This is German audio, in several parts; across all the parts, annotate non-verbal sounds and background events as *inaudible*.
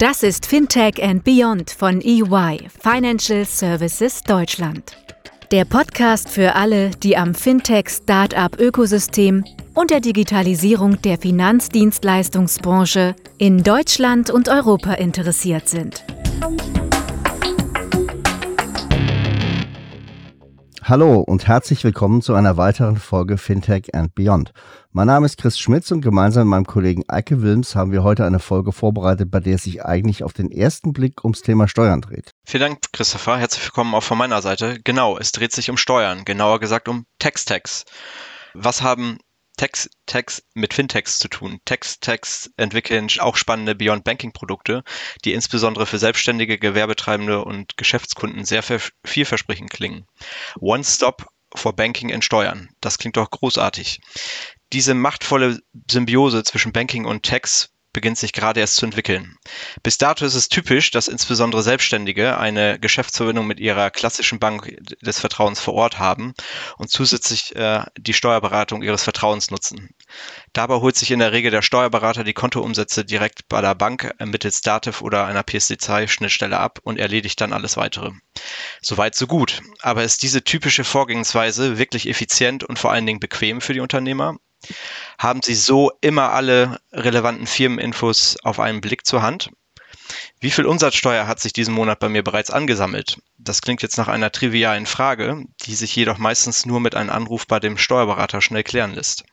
Das ist Fintech and Beyond von EY, Financial Services Deutschland. Der Podcast für alle, die am Fintech-Startup-Ökosystem und der Digitalisierung der Finanzdienstleistungsbranche in Deutschland und Europa interessiert sind. Hallo und herzlich willkommen zu einer weiteren Folge Fintech and Beyond. Mein Name ist Chris Schmitz und gemeinsam mit meinem Kollegen Eike Wilms haben wir heute eine Folge vorbereitet, bei der es sich eigentlich auf den ersten Blick ums Thema Steuern dreht. Vielen Dank, Christopher. Herzlich willkommen auch von meiner Seite. Genau, es dreht sich um Steuern, genauer gesagt um Tax-Tax. Was haben Text-Tags mit Fintechs zu tun. Text-Tags entwickeln auch spannende Beyond Banking Produkte, die insbesondere für selbstständige, Gewerbetreibende und Geschäftskunden sehr vielversprechend klingen. One Stop for Banking in Steuern. Das klingt doch großartig. Diese machtvolle Symbiose zwischen Banking und Tax beginnt sich gerade erst zu entwickeln. Bis dato ist es typisch, dass insbesondere Selbstständige eine Geschäftsverbindung mit ihrer klassischen Bank des Vertrauens vor Ort haben und zusätzlich äh, die Steuerberatung ihres Vertrauens nutzen. Dabei holt sich in der Regel der Steuerberater die Kontoumsätze direkt bei der Bank mittels Dativ oder einer PSD2-Schnittstelle ab und erledigt dann alles weitere. Soweit so gut. Aber ist diese typische Vorgehensweise wirklich effizient und vor allen Dingen bequem für die Unternehmer? Haben Sie so immer alle relevanten Firmeninfos auf einen Blick zur Hand? Wie viel Umsatzsteuer hat sich diesen Monat bei mir bereits angesammelt? Das klingt jetzt nach einer trivialen Frage, die sich jedoch meistens nur mit einem Anruf bei dem Steuerberater schnell klären lässt.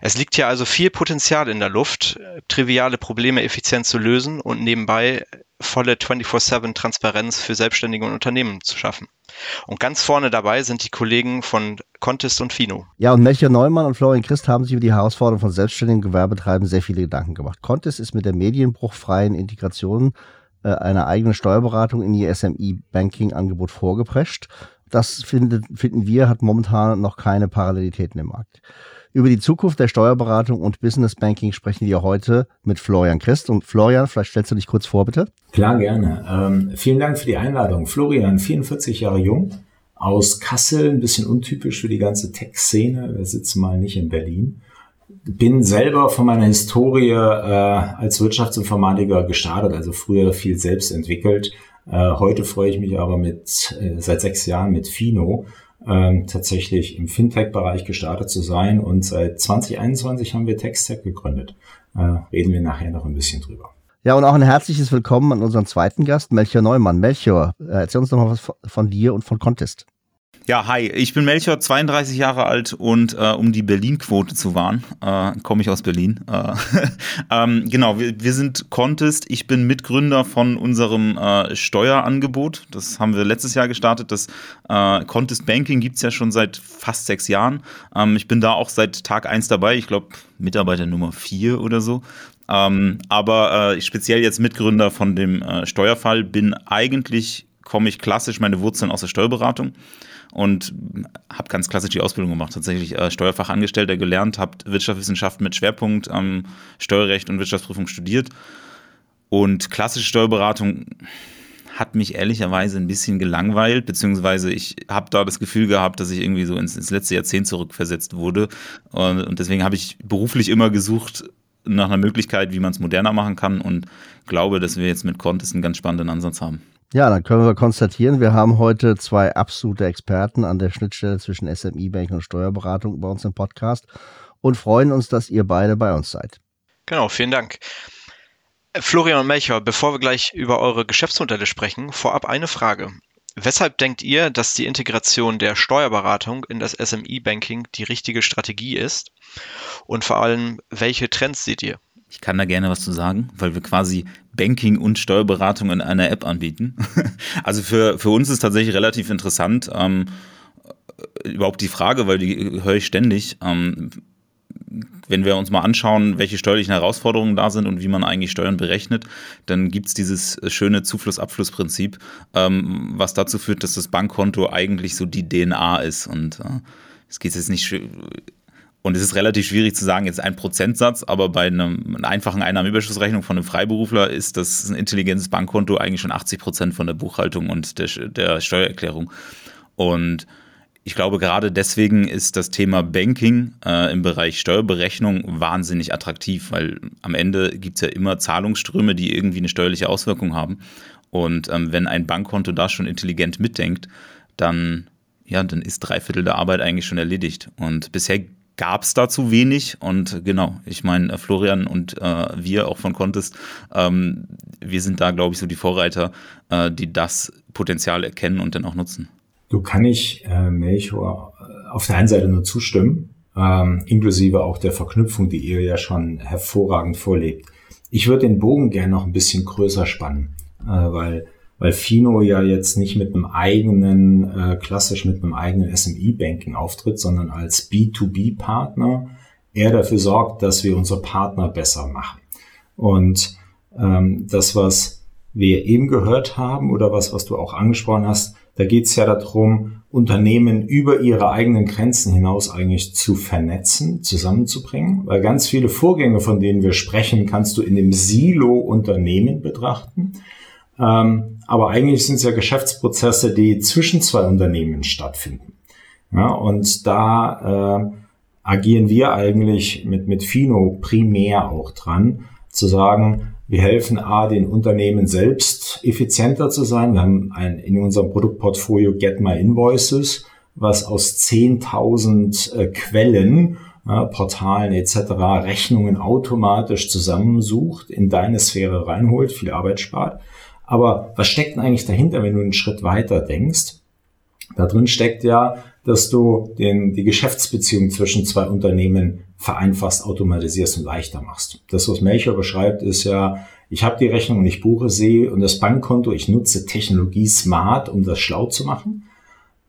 Es liegt hier also viel Potenzial in der Luft, triviale Probleme effizient zu lösen und nebenbei volle 24-7-Transparenz für Selbstständige und Unternehmen zu schaffen. Und ganz vorne dabei sind die Kollegen von Contest und Fino. Ja, und Melchior Neumann und Florian Christ haben sich über die Herausforderung von selbstständigen Gewerbetreibenden sehr viele Gedanken gemacht. Contest ist mit der medienbruchfreien Integration äh, einer eigenen Steuerberatung in ihr SMI-Banking-Angebot vorgeprescht. Das findet, finden wir, hat momentan noch keine Parallelitäten im Markt. Über die Zukunft der Steuerberatung und Business Banking sprechen wir heute mit Florian Christ. Und Florian, vielleicht stellst du dich kurz vor, bitte. Klar, gerne. Ähm, vielen Dank für die Einladung. Florian, 44 Jahre jung, aus Kassel, ein bisschen untypisch für die ganze Tech-Szene. Wir sitzen mal nicht in Berlin. Bin selber von meiner Historie äh, als Wirtschaftsinformatiker gestartet, also früher viel selbst entwickelt. Äh, heute freue ich mich aber mit äh, seit sechs Jahren mit Fino ähm, tatsächlich im Fintech-Bereich gestartet zu sein. Und seit 2021 haben wir TechStack gegründet. Äh, reden wir nachher noch ein bisschen drüber. Ja, und auch ein herzliches Willkommen an unseren zweiten Gast, Melchior Neumann. Melchior, äh, erzähl uns doch mal was von dir und von Contest. Ja, hi, ich bin Melchior, 32 Jahre alt und äh, um die Berlin-Quote zu wahren, äh, komme ich aus Berlin. Äh, *laughs* ähm, genau, wir, wir, sind Contest. Ich bin Mitgründer von unserem äh, Steuerangebot. Das haben wir letztes Jahr gestartet. Das äh, Contest Banking gibt es ja schon seit fast sechs Jahren. Ähm, ich bin da auch seit Tag eins dabei. Ich glaube, Mitarbeiter Nummer vier oder so. Ähm, aber äh, speziell jetzt Mitgründer von dem Steuerfall bin eigentlich, komme ich klassisch meine Wurzeln aus der Steuerberatung und habe ganz klassisch die Ausbildung gemacht. Tatsächlich äh, Steuerfachangestellter gelernt, habe Wirtschaftswissenschaften mit Schwerpunkt am Steuerrecht und Wirtschaftsprüfung studiert. Und klassische Steuerberatung hat mich ehrlicherweise ein bisschen gelangweilt, beziehungsweise ich habe da das Gefühl gehabt, dass ich irgendwie so ins, ins letzte Jahrzehnt zurückversetzt wurde. Und, und deswegen habe ich beruflich immer gesucht nach einer Möglichkeit, wie man es moderner machen kann und glaube, dass wir jetzt mit Contest einen ganz spannenden Ansatz haben. Ja, dann können wir konstatieren, wir haben heute zwei absolute Experten an der Schnittstelle zwischen SMI-Banking und Steuerberatung bei uns im Podcast und freuen uns, dass ihr beide bei uns seid. Genau, vielen Dank. Florian und Melcher, bevor wir gleich über eure Geschäftsmodelle sprechen, vorab eine Frage. Weshalb denkt ihr, dass die Integration der Steuerberatung in das SMI-Banking die richtige Strategie ist? Und vor allem, welche Trends seht ihr? Ich kann da gerne was zu sagen, weil wir quasi Banking und Steuerberatung in einer App anbieten. *laughs* also für, für uns ist tatsächlich relativ interessant, ähm, überhaupt die Frage, weil die höre ich ständig. Ähm, wenn wir uns mal anschauen, welche steuerlichen Herausforderungen da sind und wie man eigentlich Steuern berechnet, dann gibt es dieses schöne Zufluss-Abfluss-Prinzip, ähm, was dazu führt, dass das Bankkonto eigentlich so die DNA ist. Und äh, es geht jetzt nicht und es ist relativ schwierig zu sagen, jetzt ein Prozentsatz, aber bei einem, einer einfachen Einnahmenüberschussrechnung von einem Freiberufler ist das ein intelligentes Bankkonto eigentlich schon 80 Prozent von der Buchhaltung und der, der Steuererklärung. Und ich glaube, gerade deswegen ist das Thema Banking äh, im Bereich Steuerberechnung wahnsinnig attraktiv, weil am Ende gibt es ja immer Zahlungsströme, die irgendwie eine steuerliche Auswirkung haben. Und ähm, wenn ein Bankkonto da schon intelligent mitdenkt, dann, ja, dann ist drei Viertel der Arbeit eigentlich schon erledigt. Und bisher gab es dazu wenig. Und genau, ich meine, äh, Florian und äh, wir auch von Contest, ähm, wir sind da, glaube ich, so die Vorreiter, äh, die das Potenzial erkennen und dann auch nutzen. Du kann ich äh, Melchior auf der einen Seite nur zustimmen, ähm, inklusive auch der Verknüpfung, die ihr ja schon hervorragend vorlebt. Ich würde den Bogen gerne noch ein bisschen größer spannen, äh, weil weil Fino ja jetzt nicht mit einem eigenen, äh, klassisch mit einem eigenen SMI-Banking auftritt, sondern als B2B-Partner eher dafür sorgt, dass wir unsere Partner besser machen. Und ähm, das, was wir eben gehört haben oder was, was du auch angesprochen hast, da geht es ja darum, Unternehmen über ihre eigenen Grenzen hinaus eigentlich zu vernetzen, zusammenzubringen, weil ganz viele Vorgänge, von denen wir sprechen, kannst du in dem Silo-Unternehmen betrachten. Ähm, aber eigentlich sind es ja Geschäftsprozesse, die zwischen zwei Unternehmen stattfinden. Ja, und da äh, agieren wir eigentlich mit, mit Fino primär auch dran, zu sagen, wir helfen A, den Unternehmen selbst effizienter zu sein. Wir haben ein, in unserem Produktportfolio Get My Invoices, was aus 10.000 äh, Quellen, äh, Portalen etc. Rechnungen automatisch zusammensucht, in deine Sphäre reinholt, viel Arbeit spart. Aber was steckt denn eigentlich dahinter, wenn du einen Schritt weiter denkst? Da drin steckt ja, dass du den, die Geschäftsbeziehung zwischen zwei Unternehmen vereinfachst, automatisierst und leichter machst. Das, was Melchior beschreibt, ist ja, ich habe die Rechnung und ich buche sie und das Bankkonto, ich nutze Technologie smart, um das schlau zu machen.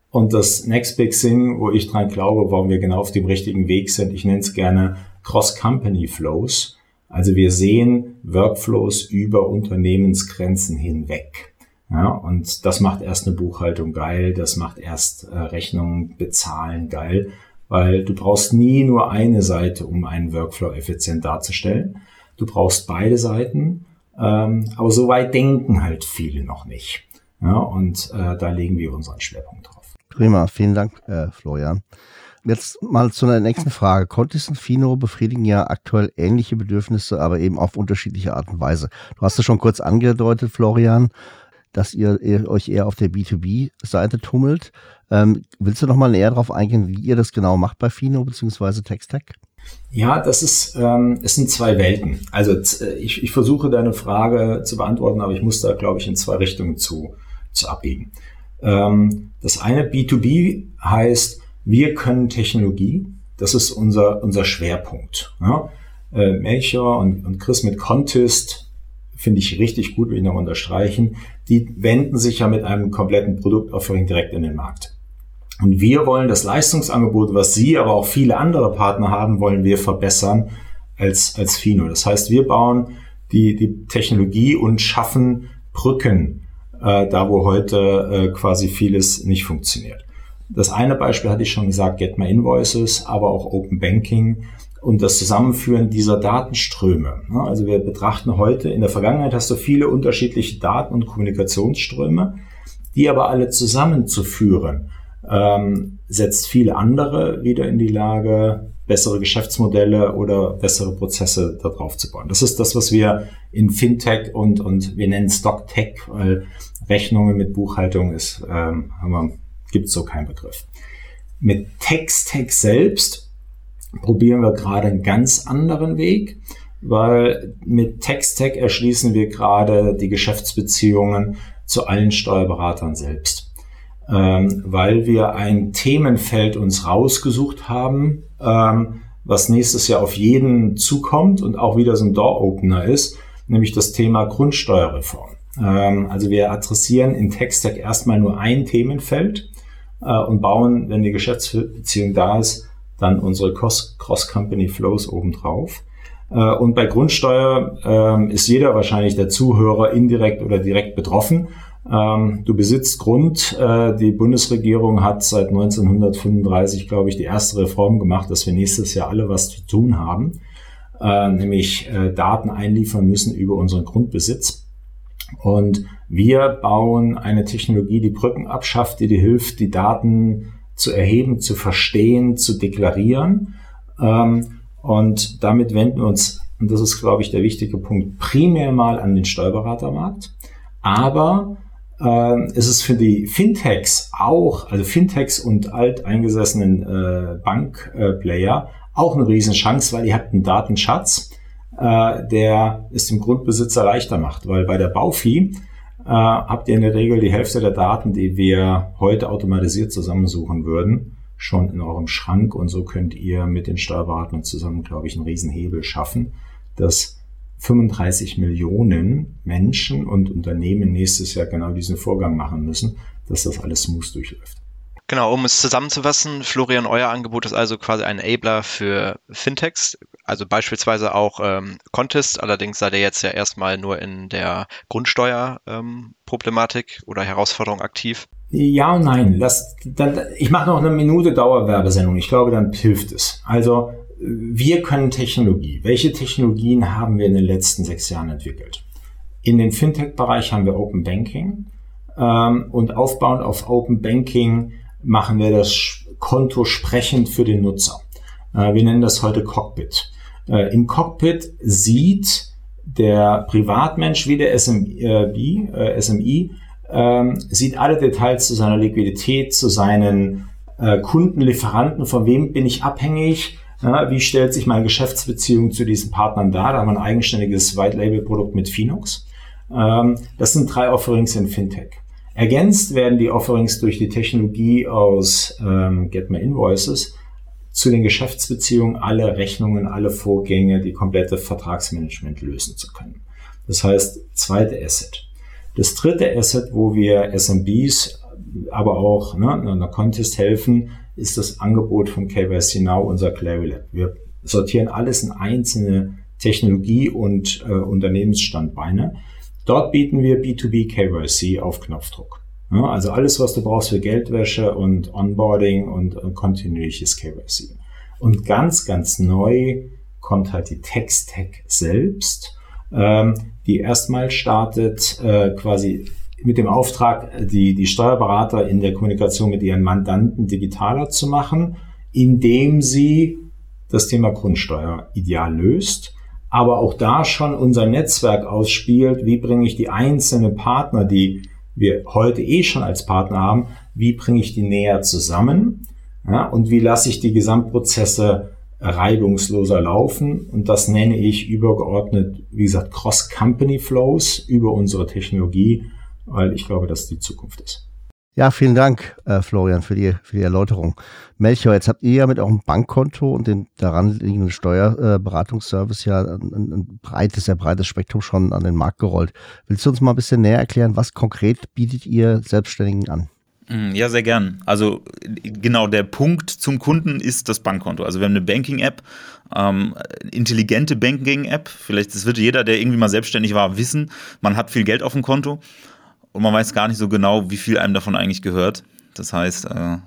Und das Next Big Thing, wo ich dran glaube, warum wir genau auf dem richtigen Weg sind, ich nenne es gerne Cross-Company Flows. Also wir sehen Workflows über Unternehmensgrenzen hinweg. Ja, und das macht erst eine Buchhaltung geil, das macht erst äh, Rechnungen bezahlen geil, weil du brauchst nie nur eine Seite, um einen Workflow effizient darzustellen. Du brauchst beide Seiten, ähm, aber so weit denken halt viele noch nicht. Ja, und äh, da legen wir unseren Schwerpunkt drauf. Prima, vielen Dank, äh, Florian. Jetzt mal zu einer nächsten Frage. Contis und Fino befriedigen ja aktuell ähnliche Bedürfnisse, aber eben auf unterschiedliche Art und Weise. Du hast es schon kurz angedeutet, Florian dass ihr, euch eher auf der B2B-Seite tummelt. Ähm, willst du noch mal näher darauf eingehen, wie ihr das genau macht bei Fino bzw. Textec? Ja, das ist, ähm, es sind zwei Welten. Also äh, ich, ich versuche deine Frage zu beantworten, aber ich muss da, glaube ich, in zwei Richtungen zu, zu abbiegen. Ähm, das eine B2B heißt, wir können Technologie. Das ist unser, unser Schwerpunkt. Ja? Äh, Melchior und, und Chris mit Contest finde ich richtig gut, will ich noch unterstreichen, die wenden sich ja mit einem kompletten Produktoffering direkt in den Markt. Und wir wollen das Leistungsangebot, was Sie, aber auch viele andere Partner haben, wollen wir verbessern als, als Fino. Das heißt, wir bauen die, die Technologie und schaffen Brücken, äh, da wo heute äh, quasi vieles nicht funktioniert. Das eine Beispiel hatte ich schon gesagt, Get My Invoices, aber auch Open Banking und das Zusammenführen dieser Datenströme. Also wir betrachten heute, in der Vergangenheit hast du viele unterschiedliche Daten- und Kommunikationsströme, die aber alle zusammenzuführen, ähm, setzt viele andere wieder in die Lage, bessere Geschäftsmodelle oder bessere Prozesse darauf zu bauen. Das ist das, was wir in Fintech und, und wir nennen Stocktech, weil Rechnungen mit Buchhaltung ist, ähm, haben wir, gibt so keinen Begriff. Mit Text-Tech selbst probieren wir gerade einen ganz anderen Weg, weil mit TextTech erschließen wir gerade die Geschäftsbeziehungen zu allen Steuerberatern selbst. Ähm, weil wir ein Themenfeld uns rausgesucht haben, ähm, was nächstes Jahr auf jeden zukommt und auch wieder so ein Door-Opener ist, nämlich das Thema Grundsteuerreform. Ähm, also wir adressieren in TextTech erstmal nur ein Themenfeld äh, und bauen, wenn die Geschäftsbeziehung da ist, dann unsere Cross-Company-Flows obendrauf. Äh, und bei Grundsteuer ähm, ist jeder wahrscheinlich der Zuhörer indirekt oder direkt betroffen. Ähm, du besitzt Grund. Äh, die Bundesregierung hat seit 1935, glaube ich, die erste Reform gemacht, dass wir nächstes Jahr alle was zu tun haben, äh, nämlich Daten einliefern müssen über unseren Grundbesitz. Und wir bauen eine Technologie, die Brücken abschafft, die dir hilft, die Daten zu erheben, zu verstehen, zu deklarieren. Ähm, und damit wenden wir uns, und das ist, glaube ich, der wichtige Punkt, primär mal an den Steuerberatermarkt. Aber äh, ist es für die Fintechs auch, also Fintechs und alteingesessenen äh, Bankplayer, äh, auch eine Riesenchance, weil ihr habt einen Datenschatz, äh, der es dem Grundbesitzer leichter macht. Weil bei der Baufi äh, habt ihr in der Regel die Hälfte der Daten, die wir heute automatisiert zusammensuchen würden, schon in eurem Schrank und so könnt ihr mit den Steuerberatern zusammen, glaube ich, einen Riesenhebel schaffen, dass 35 Millionen Menschen und Unternehmen nächstes Jahr genau diesen Vorgang machen müssen, dass das alles smooth durchläuft. Genau, um es zusammenzufassen, Florian, euer Angebot ist also quasi ein Enabler für Fintechs, also beispielsweise auch ähm, Contest, allerdings seid ihr jetzt ja erstmal nur in der Grundsteuerproblematik ähm, oder Herausforderung aktiv. Ja und nein. Lass, dann, ich mache noch eine Minute Dauerwerbesendung. Ich glaube, dann hilft es. Also wir können Technologie. Welche Technologien haben wir in den letzten sechs Jahren entwickelt? In den Fintech-Bereich haben wir Open Banking ähm, und aufbauend auf Open Banking machen wir das Konto sprechend für den Nutzer. Äh, wir nennen das heute Cockpit. Äh, Im Cockpit sieht der Privatmensch wie der SMB, äh, SMI, äh, sieht alle Details zu seiner Liquidität, zu seinen Kunden, Lieferanten, von wem bin ich abhängig, wie stellt sich meine Geschäftsbeziehung zu diesen Partnern dar? Da haben wir ein eigenständiges White-Label-Produkt mit Phoenix. Ähm, das sind drei Offerings in Fintech. Ergänzt werden die Offerings durch die Technologie aus ähm, Get My Invoices zu den Geschäftsbeziehungen alle Rechnungen, alle Vorgänge, die komplette Vertragsmanagement lösen zu können. Das heißt, zweite Asset. Das dritte Asset, wo wir SMBs, aber auch ne, einer Contest helfen, ist das Angebot von KYC Now, unser Clary Lab. Wir sortieren alles in einzelne Technologie- und äh, Unternehmensstandbeine Dort bieten wir B2B KYC auf Knopfdruck. Ja, also alles, was du brauchst für Geldwäsche und Onboarding und, und kontinuierliches KYC. Und ganz, ganz neu kommt halt die Text-Tech selbst, ähm, die erstmal startet äh, quasi mit dem Auftrag, die, die Steuerberater in der Kommunikation mit ihren Mandanten digitaler zu machen, indem sie das Thema Grundsteuer ideal löst aber auch da schon unser Netzwerk ausspielt, wie bringe ich die einzelnen Partner, die wir heute eh schon als Partner haben, wie bringe ich die näher zusammen ja, und wie lasse ich die Gesamtprozesse reibungsloser laufen. Und das nenne ich übergeordnet, wie gesagt, Cross-Company-Flows über unsere Technologie, weil ich glaube, dass die Zukunft ist. Ja, vielen Dank, äh, Florian, für die, für die Erläuterung. Melchior, jetzt habt ihr ja mit eurem Bankkonto und dem daran liegenden Steuerberatungsservice äh, ja ein, ein, breites, sehr breites Spektrum schon an den Markt gerollt. Willst du uns mal ein bisschen näher erklären, was konkret bietet ihr Selbstständigen an? Mm, ja, sehr gern. Also genau der Punkt zum Kunden ist das Bankkonto. Also wir haben eine Banking-App, ähm, intelligente Banking-App. Vielleicht das wird jeder, der irgendwie mal selbstständig war, wissen. Man hat viel Geld auf dem Konto und man weiß gar nicht so genau, wie viel einem davon eigentlich gehört. Das heißt, äh,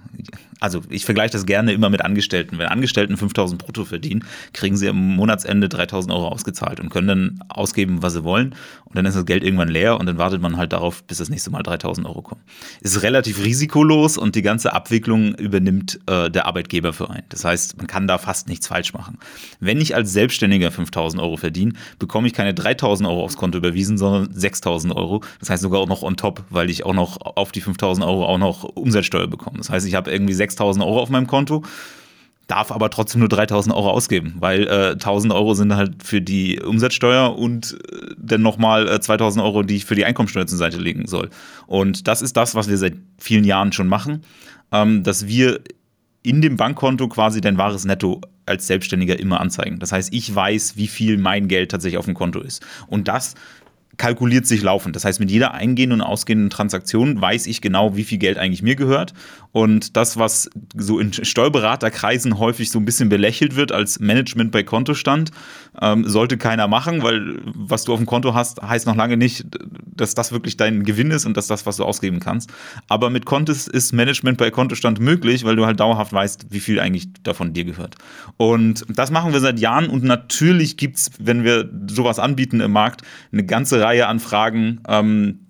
also ich vergleiche das gerne immer mit Angestellten. Wenn Angestellten 5000 brutto verdienen, kriegen sie am Monatsende 3000 Euro ausgezahlt und können dann ausgeben, was sie wollen. Und dann ist das Geld irgendwann leer und dann wartet man halt darauf, bis das nächste Mal 3000 Euro kommen. Ist relativ risikolos und die ganze Abwicklung übernimmt äh, der Arbeitgeber für einen. Das heißt, man kann da fast nichts falsch machen. Wenn ich als Selbstständiger 5000 Euro verdiene, bekomme ich keine 3000 Euro aufs Konto überwiesen, sondern 6000 Euro. Das heißt sogar auch noch on top, weil ich auch noch auf die 5000 Euro auch noch Umsatzsteuer bekomme. Das heißt, ich habe irgendwie 6000 Euro auf meinem Konto, darf aber trotzdem nur 3000 Euro ausgeben, weil äh, 1000 Euro sind halt für die Umsatzsteuer und äh, dann nochmal äh, 2000 Euro, die ich für die Einkommensteuer zur Seite legen soll. Und das ist das, was wir seit vielen Jahren schon machen, ähm, dass wir in dem Bankkonto quasi dein wahres Netto als Selbstständiger immer anzeigen. Das heißt, ich weiß, wie viel mein Geld tatsächlich auf dem Konto ist. Und das kalkuliert sich laufend. Das heißt, mit jeder eingehenden und ausgehenden Transaktion weiß ich genau, wie viel Geld eigentlich mir gehört. Und das, was so in Steuerberaterkreisen häufig so ein bisschen belächelt wird als Management bei Kontostand, ähm, sollte keiner machen, weil was du auf dem Konto hast, heißt noch lange nicht, dass das wirklich dein Gewinn ist und dass das, was du ausgeben kannst. Aber mit Kontos ist Management bei Kontostand möglich, weil du halt dauerhaft weißt, wie viel eigentlich davon dir gehört. Und das machen wir seit Jahren und natürlich gibt es, wenn wir sowas anbieten im Markt, eine ganze Reihe an Fragen, ähm,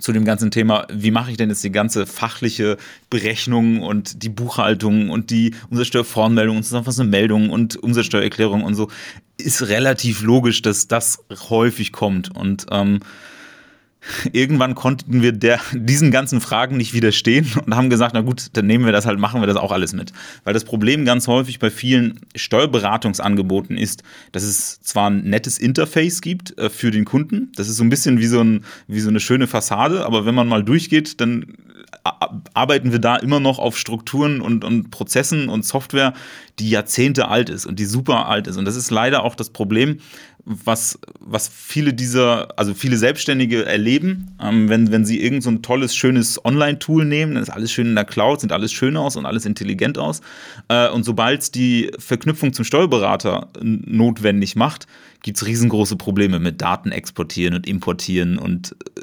zu dem ganzen Thema, wie mache ich denn jetzt die ganze fachliche Berechnung und die Buchhaltung und die Umsatzsteuervoranmeldung und zusammenfassende Meldung und Umsatzsteuererklärung und so, ist relativ logisch, dass das häufig kommt. Und ähm, irgendwann konnten wir der, diesen ganzen Fragen nicht widerstehen und haben gesagt, na gut, dann nehmen wir das halt, machen wir das auch alles mit. Weil das Problem ganz häufig bei vielen Steuerberatungsangeboten ist, dass es zwar ein nettes Interface gibt äh, für den Kunden, das ist so ein bisschen wie so, ein, wie so eine schöne Fassade, aber wenn man mal durchgeht, dann arbeiten wir da immer noch auf Strukturen und, und Prozessen und Software, die Jahrzehnte alt ist und die super alt ist. Und das ist leider auch das Problem, was, was viele dieser, also viele Selbstständige erleben, ähm, wenn, wenn sie irgend so ein tolles, schönes Online-Tool nehmen, dann ist alles schön in der Cloud, sieht alles schön aus und alles intelligent aus. Äh, und sobald die Verknüpfung zum Steuerberater notwendig macht, gibt es riesengroße Probleme mit Daten exportieren und importieren. Und äh,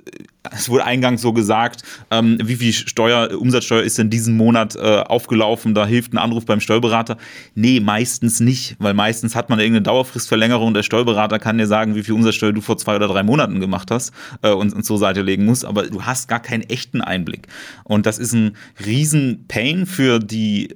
es wurde eingangs so gesagt, ähm, wie viel Steuer, Umsatzsteuer ist denn diesen Monat äh, aufgelaufen? Da hilft ein Anruf beim Steuerberater. Nee, meistens nicht, weil meistens hat man irgendeine Dauerfristverlängerung. Der Steuerberater kann dir sagen, wie viel Umsatzsteuer du vor zwei oder drei Monaten gemacht hast äh, und, und zur Seite legen musst, aber du hast gar keinen echten Einblick. Und das ist ein riesen Pain für die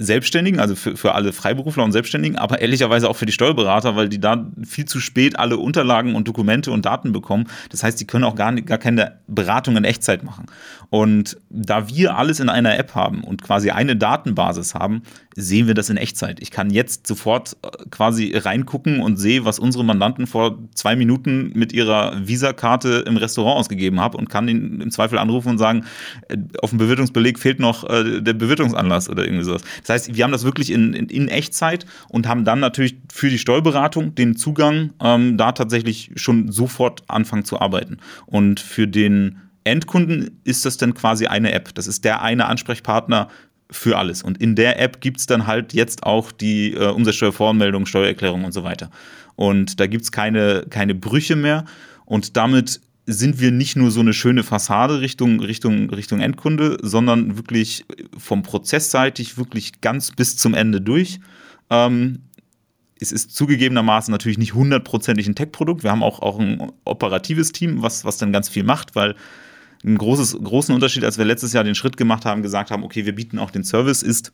Selbstständigen, also für, für alle Freiberufler und Selbstständigen, aber ehrlicherweise auch für die Steuerberater, weil die da viel zu spät alle Unterlagen und Dokumente und Daten bekommen. Das heißt, die können auch gar, gar keine Beratung in Echtzeit machen. Und da wir alles in einer App haben und quasi eine Datenbasis haben, sehen wir das in Echtzeit. Ich kann jetzt sofort äh, quasi reingucken und sehe, was unsere Mandanten vor zwei Minuten mit ihrer Visa-Karte im Restaurant ausgegeben haben und kann ihn im Zweifel anrufen und sagen, äh, auf dem Bewirtungsbeleg fehlt noch äh, der Bewirtungsanlass oder irgendwie sowas. Das heißt, wir haben das wirklich in, in, in Echtzeit und haben dann natürlich für die Steuerberatung den Zugang, ähm, da tatsächlich schon sofort anfangen zu arbeiten. Und für den Endkunden ist das dann quasi eine App. Das ist der eine Ansprechpartner für alles. Und in der App gibt es dann halt jetzt auch die äh, Umsatzsteuervoranmeldung, Steuererklärung und so weiter. Und da gibt es keine, keine Brüche mehr. Und damit sind wir nicht nur so eine schöne Fassade Richtung, Richtung, Richtung Endkunde, sondern wirklich vom Prozessseitig wirklich ganz bis zum Ende durch. Ähm, es ist zugegebenermaßen natürlich nicht hundertprozentig ein Tech-Produkt. Wir haben auch, auch ein operatives Team, was, was dann ganz viel macht, weil ein großes, großen Unterschied, als wir letztes Jahr den Schritt gemacht haben, gesagt haben, okay, wir bieten auch den Service, ist,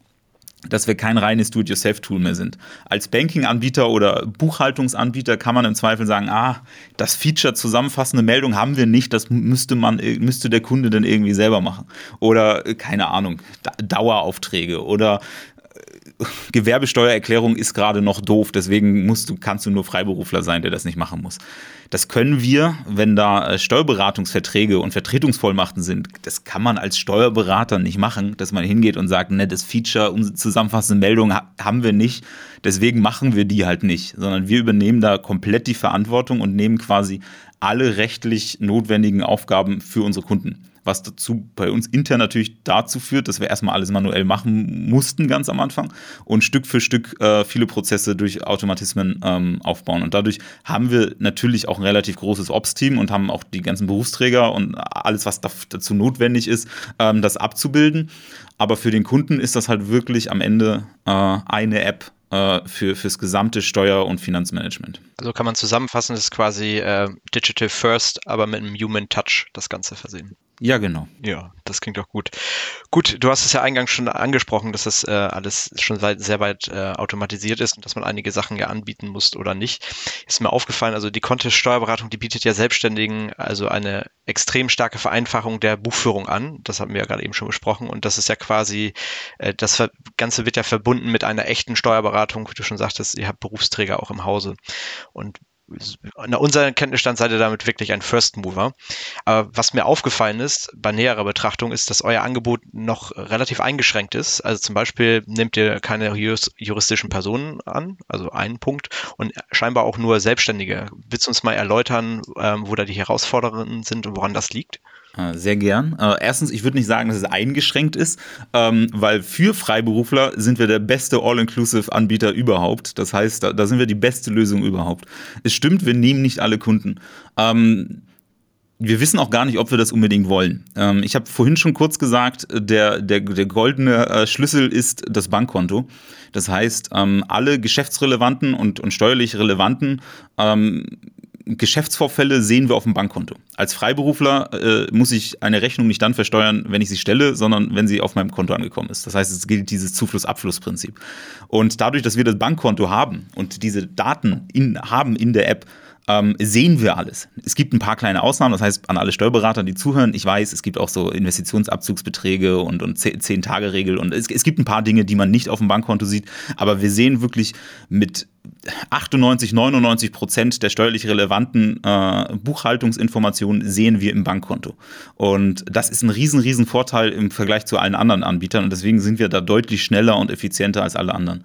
dass wir kein reines Do-it-yourself-Tool mehr sind. Als Banking-Anbieter oder Buchhaltungsanbieter kann man im Zweifel sagen, ah, das Feature zusammenfassende Meldung haben wir nicht, das müsste man, müsste der Kunde dann irgendwie selber machen. Oder, keine Ahnung, Daueraufträge oder Gewerbesteuererklärung ist gerade noch doof, deswegen musst du, kannst du nur Freiberufler sein, der das nicht machen muss. Das können wir, wenn da äh, Steuerberatungsverträge und Vertretungsvollmachten sind, das kann man als Steuerberater nicht machen, dass man hingeht und sagt, ne, das Feature, unsere zusammenfassende Meldung haben wir nicht, deswegen machen wir die halt nicht, sondern wir übernehmen da komplett die Verantwortung und nehmen quasi alle rechtlich notwendigen Aufgaben für unsere Kunden was dazu bei uns intern natürlich dazu führt, dass wir erstmal alles manuell machen mussten ganz am Anfang und Stück für Stück äh, viele Prozesse durch Automatismen ähm, aufbauen. Und dadurch haben wir natürlich auch ein relativ großes Ops-Team und haben auch die ganzen Berufsträger und alles, was dazu notwendig ist, ähm, das abzubilden. Aber für den Kunden ist das halt wirklich am Ende äh, eine App, äh, für fürs gesamte Steuer- und Finanzmanagement. Also kann man zusammenfassen, das ist quasi äh, Digital First, aber mit einem Human Touch das Ganze versehen. Ja, genau. Ja, das klingt doch gut. Gut, du hast es ja eingangs schon angesprochen, dass das äh, alles schon weit, sehr weit äh, automatisiert ist und dass man einige Sachen ja anbieten muss oder nicht. Ist mir aufgefallen, also die Contest-Steuerberatung, die bietet ja Selbstständigen also eine extrem starke Vereinfachung der Buchführung an. Das haben wir ja gerade eben schon besprochen. Und das ist ja quasi, äh, das Ganze wird ja verbunden mit einer echten Steuerberatung, wie du schon sagtest, ihr habt Berufsträger auch im Hause. Und nach unserem Kenntnisstand seid ihr damit wirklich ein First Mover. Aber was mir aufgefallen ist bei näherer Betrachtung ist, dass euer Angebot noch relativ eingeschränkt ist. Also zum Beispiel nehmt ihr keine juristischen Personen an, also einen Punkt, und scheinbar auch nur Selbstständige. Willst du uns mal erläutern, ähm, wo da die Herausforderungen sind und woran das liegt? Äh, sehr gern. Äh, erstens, ich würde nicht sagen, dass es eingeschränkt ist, ähm, weil für Freiberufler sind wir der beste All-Inclusive-Anbieter überhaupt. Das heißt, da, sind wir die beste Lösung überhaupt. Es stimmt, wir nehmen nicht alle Kunden. Ähm, wir wissen auch gar nicht, ob wir das unbedingt wollen. Ähm, ich habe vorhin schon kurz gesagt, der, der, der goldene äh, Schlüssel ist das Bankkonto. Das heißt, alle geschäftsrelevanten und, und steuerlich relevanten Geschäftsvorfälle sehen wir auf dem Bankkonto. Als Freiberufler äh, muss ich eine Rechnung nicht dann versteuern, wenn ich sie stelle, sondern wenn sie auf meinem Konto angekommen ist. Das heißt, es gilt dieses Zufluss-Abfluss-Prinzip. Und dadurch, dass wir das Bankkonto haben und diese Daten in, haben in der App, ähm, sehen wir alles. Es gibt ein paar kleine Ausnahmen, das heißt an alle Steuerberater, die zuhören, ich weiß, es gibt auch so Investitionsabzugsbeträge und, und 10-Tage-Regel und es, es gibt ein paar Dinge, die man nicht auf dem Bankkonto sieht, aber wir sehen wirklich mit 98, 99 Prozent der steuerlich relevanten äh, Buchhaltungsinformationen sehen wir im Bankkonto. Und das ist ein riesen, riesen Vorteil im Vergleich zu allen anderen Anbietern und deswegen sind wir da deutlich schneller und effizienter als alle anderen.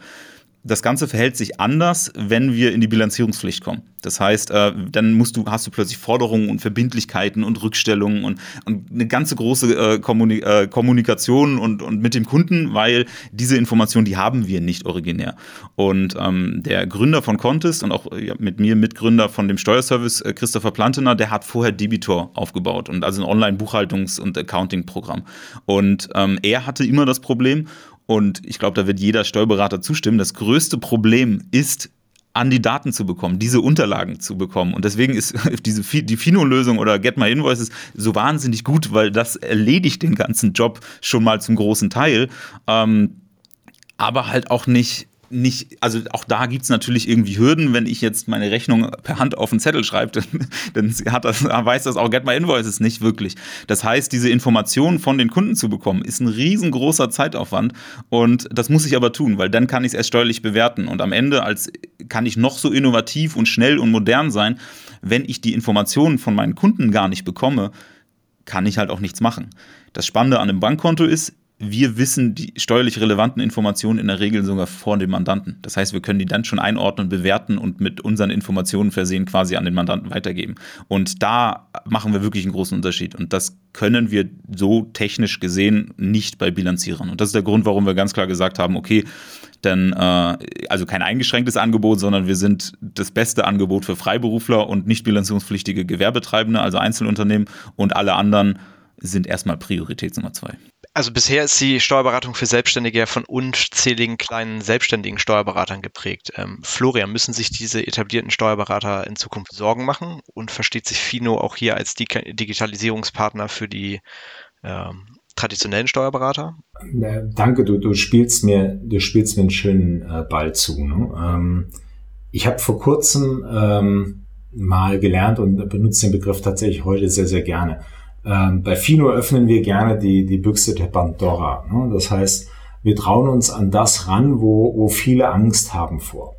Das Ganze verhält sich anders, wenn wir in die Bilanzierungspflicht kommen. Das heißt, äh, dann musst du, hast du plötzlich Forderungen und Verbindlichkeiten und Rückstellungen und, und eine ganze große äh, Kommunik äh, Kommunikation und, und mit dem Kunden, weil diese Informationen, die haben wir nicht originär. Und ähm, der Gründer von Contest und auch mit mir Mitgründer von dem Steuerservice, äh, Christopher Plantener, der hat vorher Debitor aufgebaut und also ein Online-Buchhaltungs- und Accounting-Programm. Und ähm, er hatte immer das Problem, und ich glaube, da wird jeder Steuerberater zustimmen. Das größte Problem ist, an die Daten zu bekommen, diese Unterlagen zu bekommen. Und deswegen ist *laughs* diese, die Fino-Lösung oder Get My Invoices so wahnsinnig gut, weil das erledigt den ganzen Job schon mal zum großen Teil. Ähm, aber halt auch nicht nicht, also auch da gibt es natürlich irgendwie Hürden, wenn ich jetzt meine Rechnung per Hand auf einen Zettel schreibe, *laughs* dann, dann hat das, weiß das auch Get My Invoices nicht wirklich. Das heißt, diese Informationen von den Kunden zu bekommen, ist ein riesengroßer Zeitaufwand und das muss ich aber tun, weil dann kann ich es erst steuerlich bewerten und am Ende als kann ich noch so innovativ und schnell und modern sein, wenn ich die Informationen von meinen Kunden gar nicht bekomme, kann ich halt auch nichts machen. Das Spannende an einem Bankkonto ist, wir wissen die steuerlich relevanten Informationen in der Regel sogar vor dem Mandanten. Das heißt, wir können die dann schon einordnen, bewerten und mit unseren Informationen versehen quasi an den Mandanten weitergeben. Und da machen wir wirklich einen großen Unterschied. Und das können wir so technisch gesehen nicht bei Bilanzierern. Und das ist der Grund, warum wir ganz klar gesagt haben, okay, dann äh, also kein eingeschränktes Angebot, sondern wir sind das beste Angebot für Freiberufler und nicht bilanzierungspflichtige Gewerbetreibende, also Einzelunternehmen und alle anderen sind erstmal Priorität Nummer zwei. Also bisher ist die Steuerberatung für Selbstständige ja von unzähligen kleinen selbstständigen Steuerberatern geprägt. Ähm, Florian, müssen sich diese etablierten Steuerberater in Zukunft Sorgen machen und versteht sich Fino auch hier als Digitalisierungspartner für die ähm, traditionellen Steuerberater? Danke, du, du spielst mir, du spielst mir einen schönen äh, Ball zu. Ne? Ähm, ich habe vor kurzem ähm, mal gelernt und benutze den Begriff tatsächlich heute sehr, sehr gerne ähm, bei Fino öffnen wir gerne die, die Büchse der Pandora. Ne? Das heißt, wir trauen uns an das ran, wo, wo viele Angst haben vor.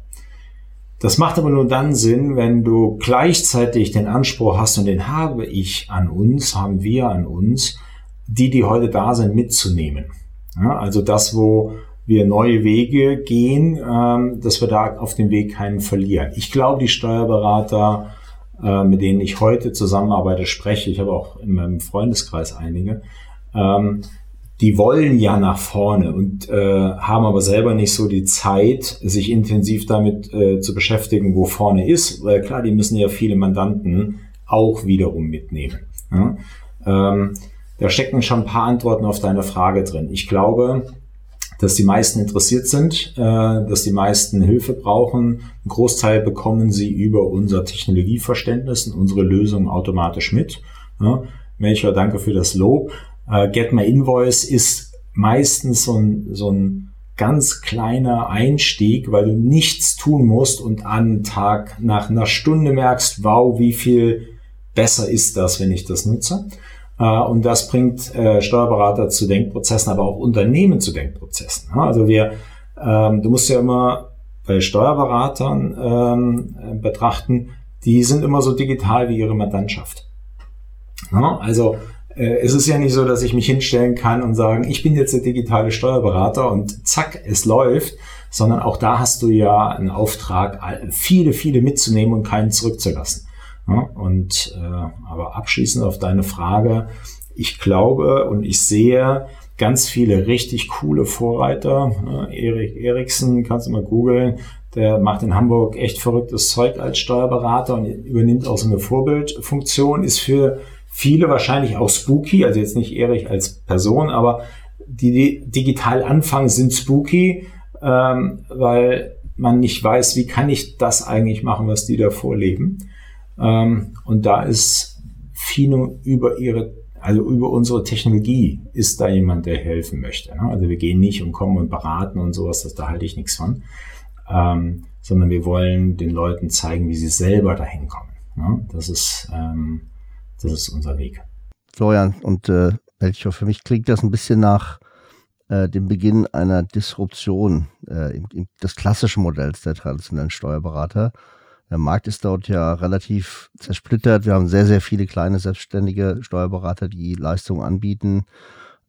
Das macht aber nur dann Sinn, wenn du gleichzeitig den Anspruch hast, und den habe ich an uns, haben wir an uns, die, die heute da sind, mitzunehmen. Ja, also das, wo wir neue Wege gehen, ähm, dass wir da auf dem Weg keinen verlieren. Ich glaube, die Steuerberater äh, mit denen ich heute zusammenarbeite, spreche, ich habe auch in meinem Freundeskreis einige, ähm, die wollen ja nach vorne und äh, haben aber selber nicht so die Zeit, sich intensiv damit äh, zu beschäftigen, wo vorne ist. Weil klar, die müssen ja viele Mandanten auch wiederum mitnehmen. Ja? Ähm, da stecken schon ein paar Antworten auf deine Frage drin. Ich glaube, dass die meisten interessiert sind, äh, dass die meisten Hilfe brauchen. Ein Großteil bekommen sie über unser Technologieverständnis und unsere Lösungen automatisch mit. Ja, Melchior, danke für das Lob. Äh, Get My Invoice ist meistens so ein, so ein ganz kleiner Einstieg, weil du nichts tun musst und an Tag nach einer Stunde merkst, wow, wie viel besser ist das, wenn ich das nutze. Äh, und das bringt äh, Steuerberater zu Denkprozessen, aber auch Unternehmen zu Denkprozessen. Also wir, ähm, du musst ja immer bei Steuerberatern ähm, betrachten, die sind immer so digital wie ihre Mandantschaft. Also äh, es ist ja nicht so, dass ich mich hinstellen kann und sagen, ich bin jetzt der digitale Steuerberater und zack, es läuft, sondern auch da hast du ja einen Auftrag, viele, viele mitzunehmen und keinen zurückzulassen. Ja, und äh, aber abschließend auf deine Frage, ich glaube und ich sehe ganz viele richtig coole Vorreiter. Ne? Erik Eriksen, kannst du mal googeln, der macht in Hamburg echt verrücktes Zeug als Steuerberater und übernimmt auch so eine Vorbildfunktion, ist für viele wahrscheinlich auch spooky, also jetzt nicht Erik als Person, aber die, die digital anfangen, sind spooky, ähm, weil man nicht weiß, wie kann ich das eigentlich machen, was die da vorleben. Ähm, und da ist Fino über ihre, also über unsere Technologie ist da jemand, der helfen möchte. Ne? Also wir gehen nicht und kommen und beraten und sowas, das, da halte ich nichts von. Ähm, sondern wir wollen den Leuten zeigen, wie sie selber dahin kommen. Ne? Das ist, ähm, das ist unser Weg. Florian und äh, Melchior, für mich klingt das ein bisschen nach äh, dem Beginn einer Disruption äh, im, im, des klassischen Modells der traditionellen Steuerberater. Der Markt ist dort ja relativ zersplittert. Wir haben sehr, sehr viele kleine selbstständige Steuerberater, die Leistungen anbieten.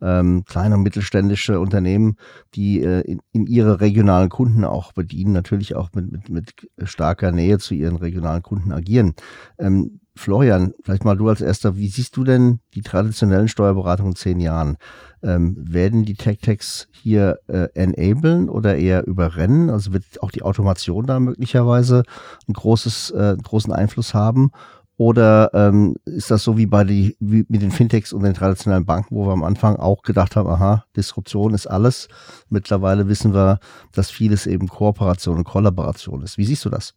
Ähm, kleine und mittelständische Unternehmen, die äh, in, in, ihre regionalen Kunden auch bedienen, natürlich auch mit, mit, mit starker Nähe zu ihren regionalen Kunden agieren. Ähm, Florian, vielleicht mal du als erster, wie siehst du denn die traditionellen Steuerberatungen in zehn Jahren? Ähm, werden die Tech-Techs hier äh, enablen oder eher überrennen? Also wird auch die Automation da möglicherweise ein großes, äh, einen großen Einfluss haben? Oder ähm, ist das so wie bei die, wie mit den Fintechs und den traditionellen Banken, wo wir am Anfang auch gedacht haben, aha, Disruption ist alles. Mittlerweile wissen wir, dass vieles eben Kooperation und Kollaboration ist. Wie siehst du das?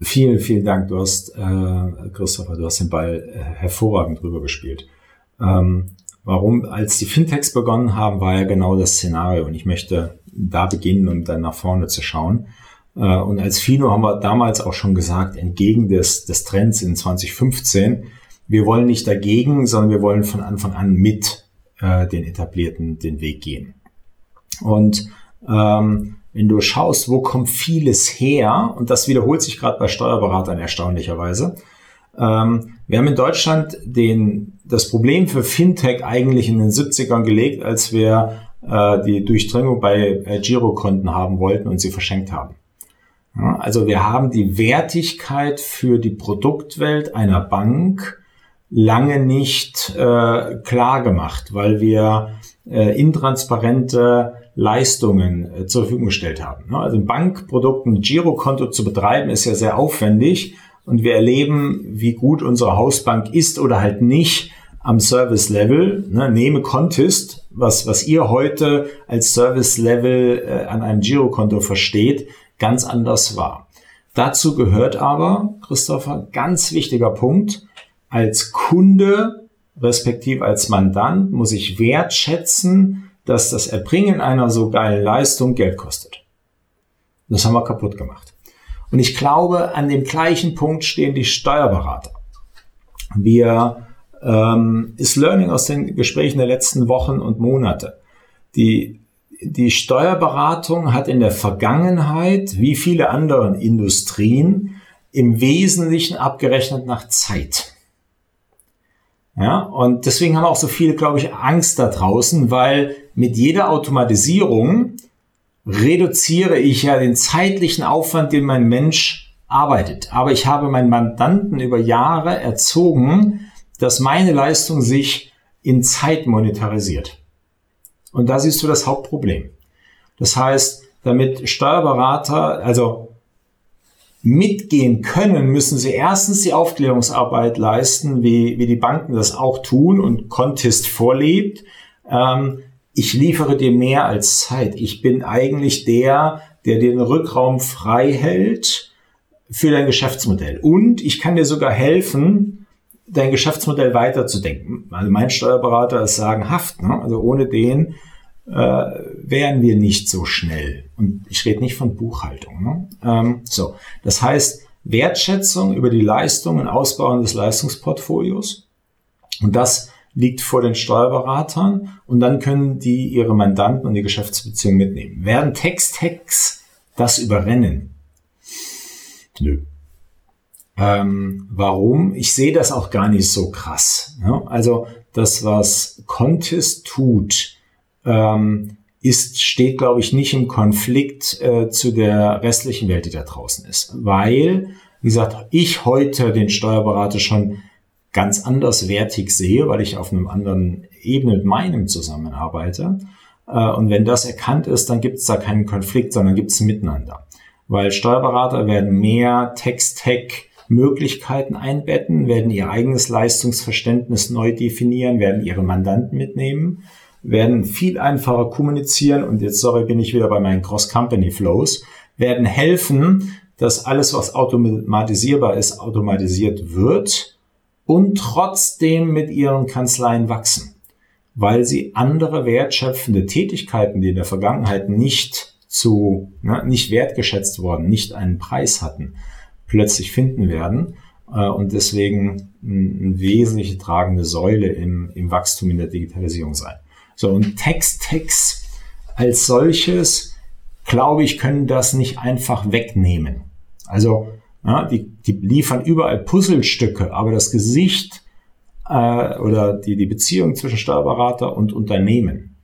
Vielen, vielen Dank. Du hast, äh, Christopher, du hast den Ball äh, hervorragend drüber gespielt. Ähm, warum, als die Fintechs begonnen haben, war ja genau das Szenario und ich möchte da beginnen, um dann nach vorne zu schauen. Äh, und als Fino haben wir damals auch schon gesagt, entgegen des, des Trends in 2015, wir wollen nicht dagegen, sondern wir wollen von Anfang an mit äh, den Etablierten den Weg gehen. Und ähm, wenn du schaust, wo kommt vieles her, und das wiederholt sich gerade bei Steuerberatern erstaunlicherweise, ähm, wir haben in Deutschland den, das Problem für Fintech eigentlich in den 70ern gelegt, als wir äh, die Durchdringung bei äh, Girokonten haben wollten und sie verschenkt haben. Ja, also wir haben die Wertigkeit für die Produktwelt einer Bank lange nicht äh, klar gemacht, weil wir äh, intransparente Leistungen äh, zur Verfügung gestellt haben. Ne? Also ein Bankprodukt, ein Girokonto zu betreiben, ist ja sehr aufwendig und wir erleben, wie gut unsere Hausbank ist oder halt nicht am Service-Level. Ne? Nehme Contist, was, was ihr heute als Service-Level äh, an einem Girokonto versteht, ganz anders war. Dazu gehört aber, Christopher, ganz wichtiger Punkt, als Kunde respektive als Mandant muss ich wertschätzen, dass das Erbringen einer so geilen Leistung Geld kostet. Das haben wir kaputt gemacht. Und ich glaube, an dem gleichen Punkt stehen die Steuerberater. Wir ähm, ist Learning aus den Gesprächen der letzten Wochen und Monate. Die, die Steuerberatung hat in der Vergangenheit, wie viele andere Industrien, im Wesentlichen abgerechnet nach Zeit. Ja, und deswegen haben auch so viele, glaube ich, Angst da draußen, weil mit jeder Automatisierung reduziere ich ja den zeitlichen Aufwand, den mein Mensch arbeitet. Aber ich habe meinen Mandanten über Jahre erzogen, dass meine Leistung sich in Zeit monetarisiert. Und da siehst du das Hauptproblem. Das heißt, damit Steuerberater, also mitgehen können, müssen sie erstens die Aufklärungsarbeit leisten, wie, wie die Banken das auch tun und Contest vorlebt. Ähm, ich liefere dir mehr als Zeit. Ich bin eigentlich der, der den Rückraum frei hält für dein Geschäftsmodell. Und ich kann dir sogar helfen, dein Geschäftsmodell weiterzudenken. Also mein Steuerberater ist sagenhaft. Ne? Also ohne den äh, wären wir nicht so schnell. Und ich rede nicht von Buchhaltung. Ne? Ähm, so, das heißt Wertschätzung über die Leistung und Ausbauen des Leistungsportfolios. Und das liegt vor den Steuerberatern und dann können die ihre Mandanten und die Geschäftsbeziehungen mitnehmen. Werden Text-Hacks das überrennen? Nö. Ähm, warum? Ich sehe das auch gar nicht so krass. Ja? Also das, was Contest tut, ähm, ist, steht, glaube ich, nicht im Konflikt äh, zu der restlichen Welt, die da draußen ist. Weil, wie gesagt, ich heute den Steuerberater schon ganz anders wertig sehe, weil ich auf einem anderen Ebene mit meinem zusammenarbeite. Äh, und wenn das erkannt ist, dann gibt es da keinen Konflikt, sondern gibt es Miteinander. Weil Steuerberater werden mehr Text-Tech Möglichkeiten einbetten, werden ihr eigenes Leistungsverständnis neu definieren, werden ihre Mandanten mitnehmen werden viel einfacher kommunizieren und jetzt, sorry, bin ich wieder bei meinen Cross-Company-Flows, werden helfen, dass alles, was automatisierbar ist, automatisiert wird und trotzdem mit ihren Kanzleien wachsen, weil sie andere wertschöpfende Tätigkeiten, die in der Vergangenheit nicht zu, ne, nicht wertgeschätzt worden, nicht einen Preis hatten, plötzlich finden werden äh, und deswegen eine wesentliche tragende Säule im, im Wachstum in der Digitalisierung sein. So, und Text-Text als solches, glaube ich, können das nicht einfach wegnehmen. Also, ja, die, die liefern überall Puzzlestücke, aber das Gesicht äh, oder die, die Beziehung zwischen Steuerberater und Unternehmen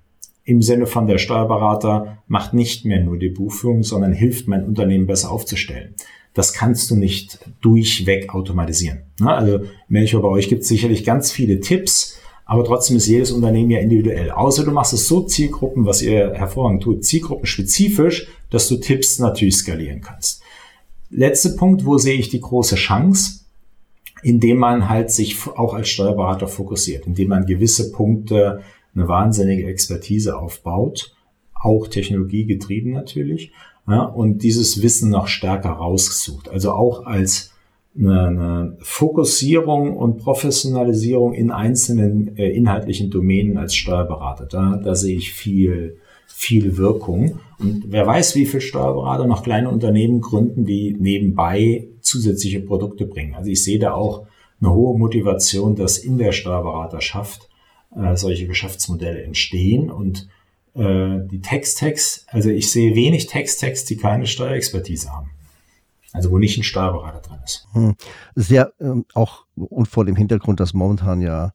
im Sinne von der Steuerberater macht nicht mehr nur die Buchführung, sondern hilft mein Unternehmen besser aufzustellen. Das kannst du nicht durchweg automatisieren. Also, Melchior, bei euch gibt es sicherlich ganz viele Tipps, aber trotzdem ist jedes Unternehmen ja individuell. Außer du machst es so Zielgruppen, was ihr hervorragend tut, Zielgruppenspezifisch, dass du Tipps natürlich skalieren kannst. Letzter Punkt, wo sehe ich die große Chance? Indem man halt sich auch als Steuerberater fokussiert, indem man gewisse Punkte eine wahnsinnige Expertise aufbaut, auch technologiegetrieben natürlich, ja, und dieses Wissen noch stärker raussucht. Also auch als eine, eine Fokussierung und Professionalisierung in einzelnen äh, inhaltlichen Domänen als Steuerberater. Da, da sehe ich viel, viel Wirkung. Und wer weiß, wie viele Steuerberater noch kleine Unternehmen gründen, die nebenbei zusätzliche Produkte bringen. Also ich sehe da auch eine hohe Motivation, dass in der Steuerberaterschaft äh, solche Geschäftsmodelle entstehen und äh, die Text-Text, also ich sehe wenig Text-Text, die keine Steuerexpertise haben. Also wo nicht ein Steuerberater drin ist. Hm. Sehr ähm, auch und vor dem Hintergrund, dass momentan ja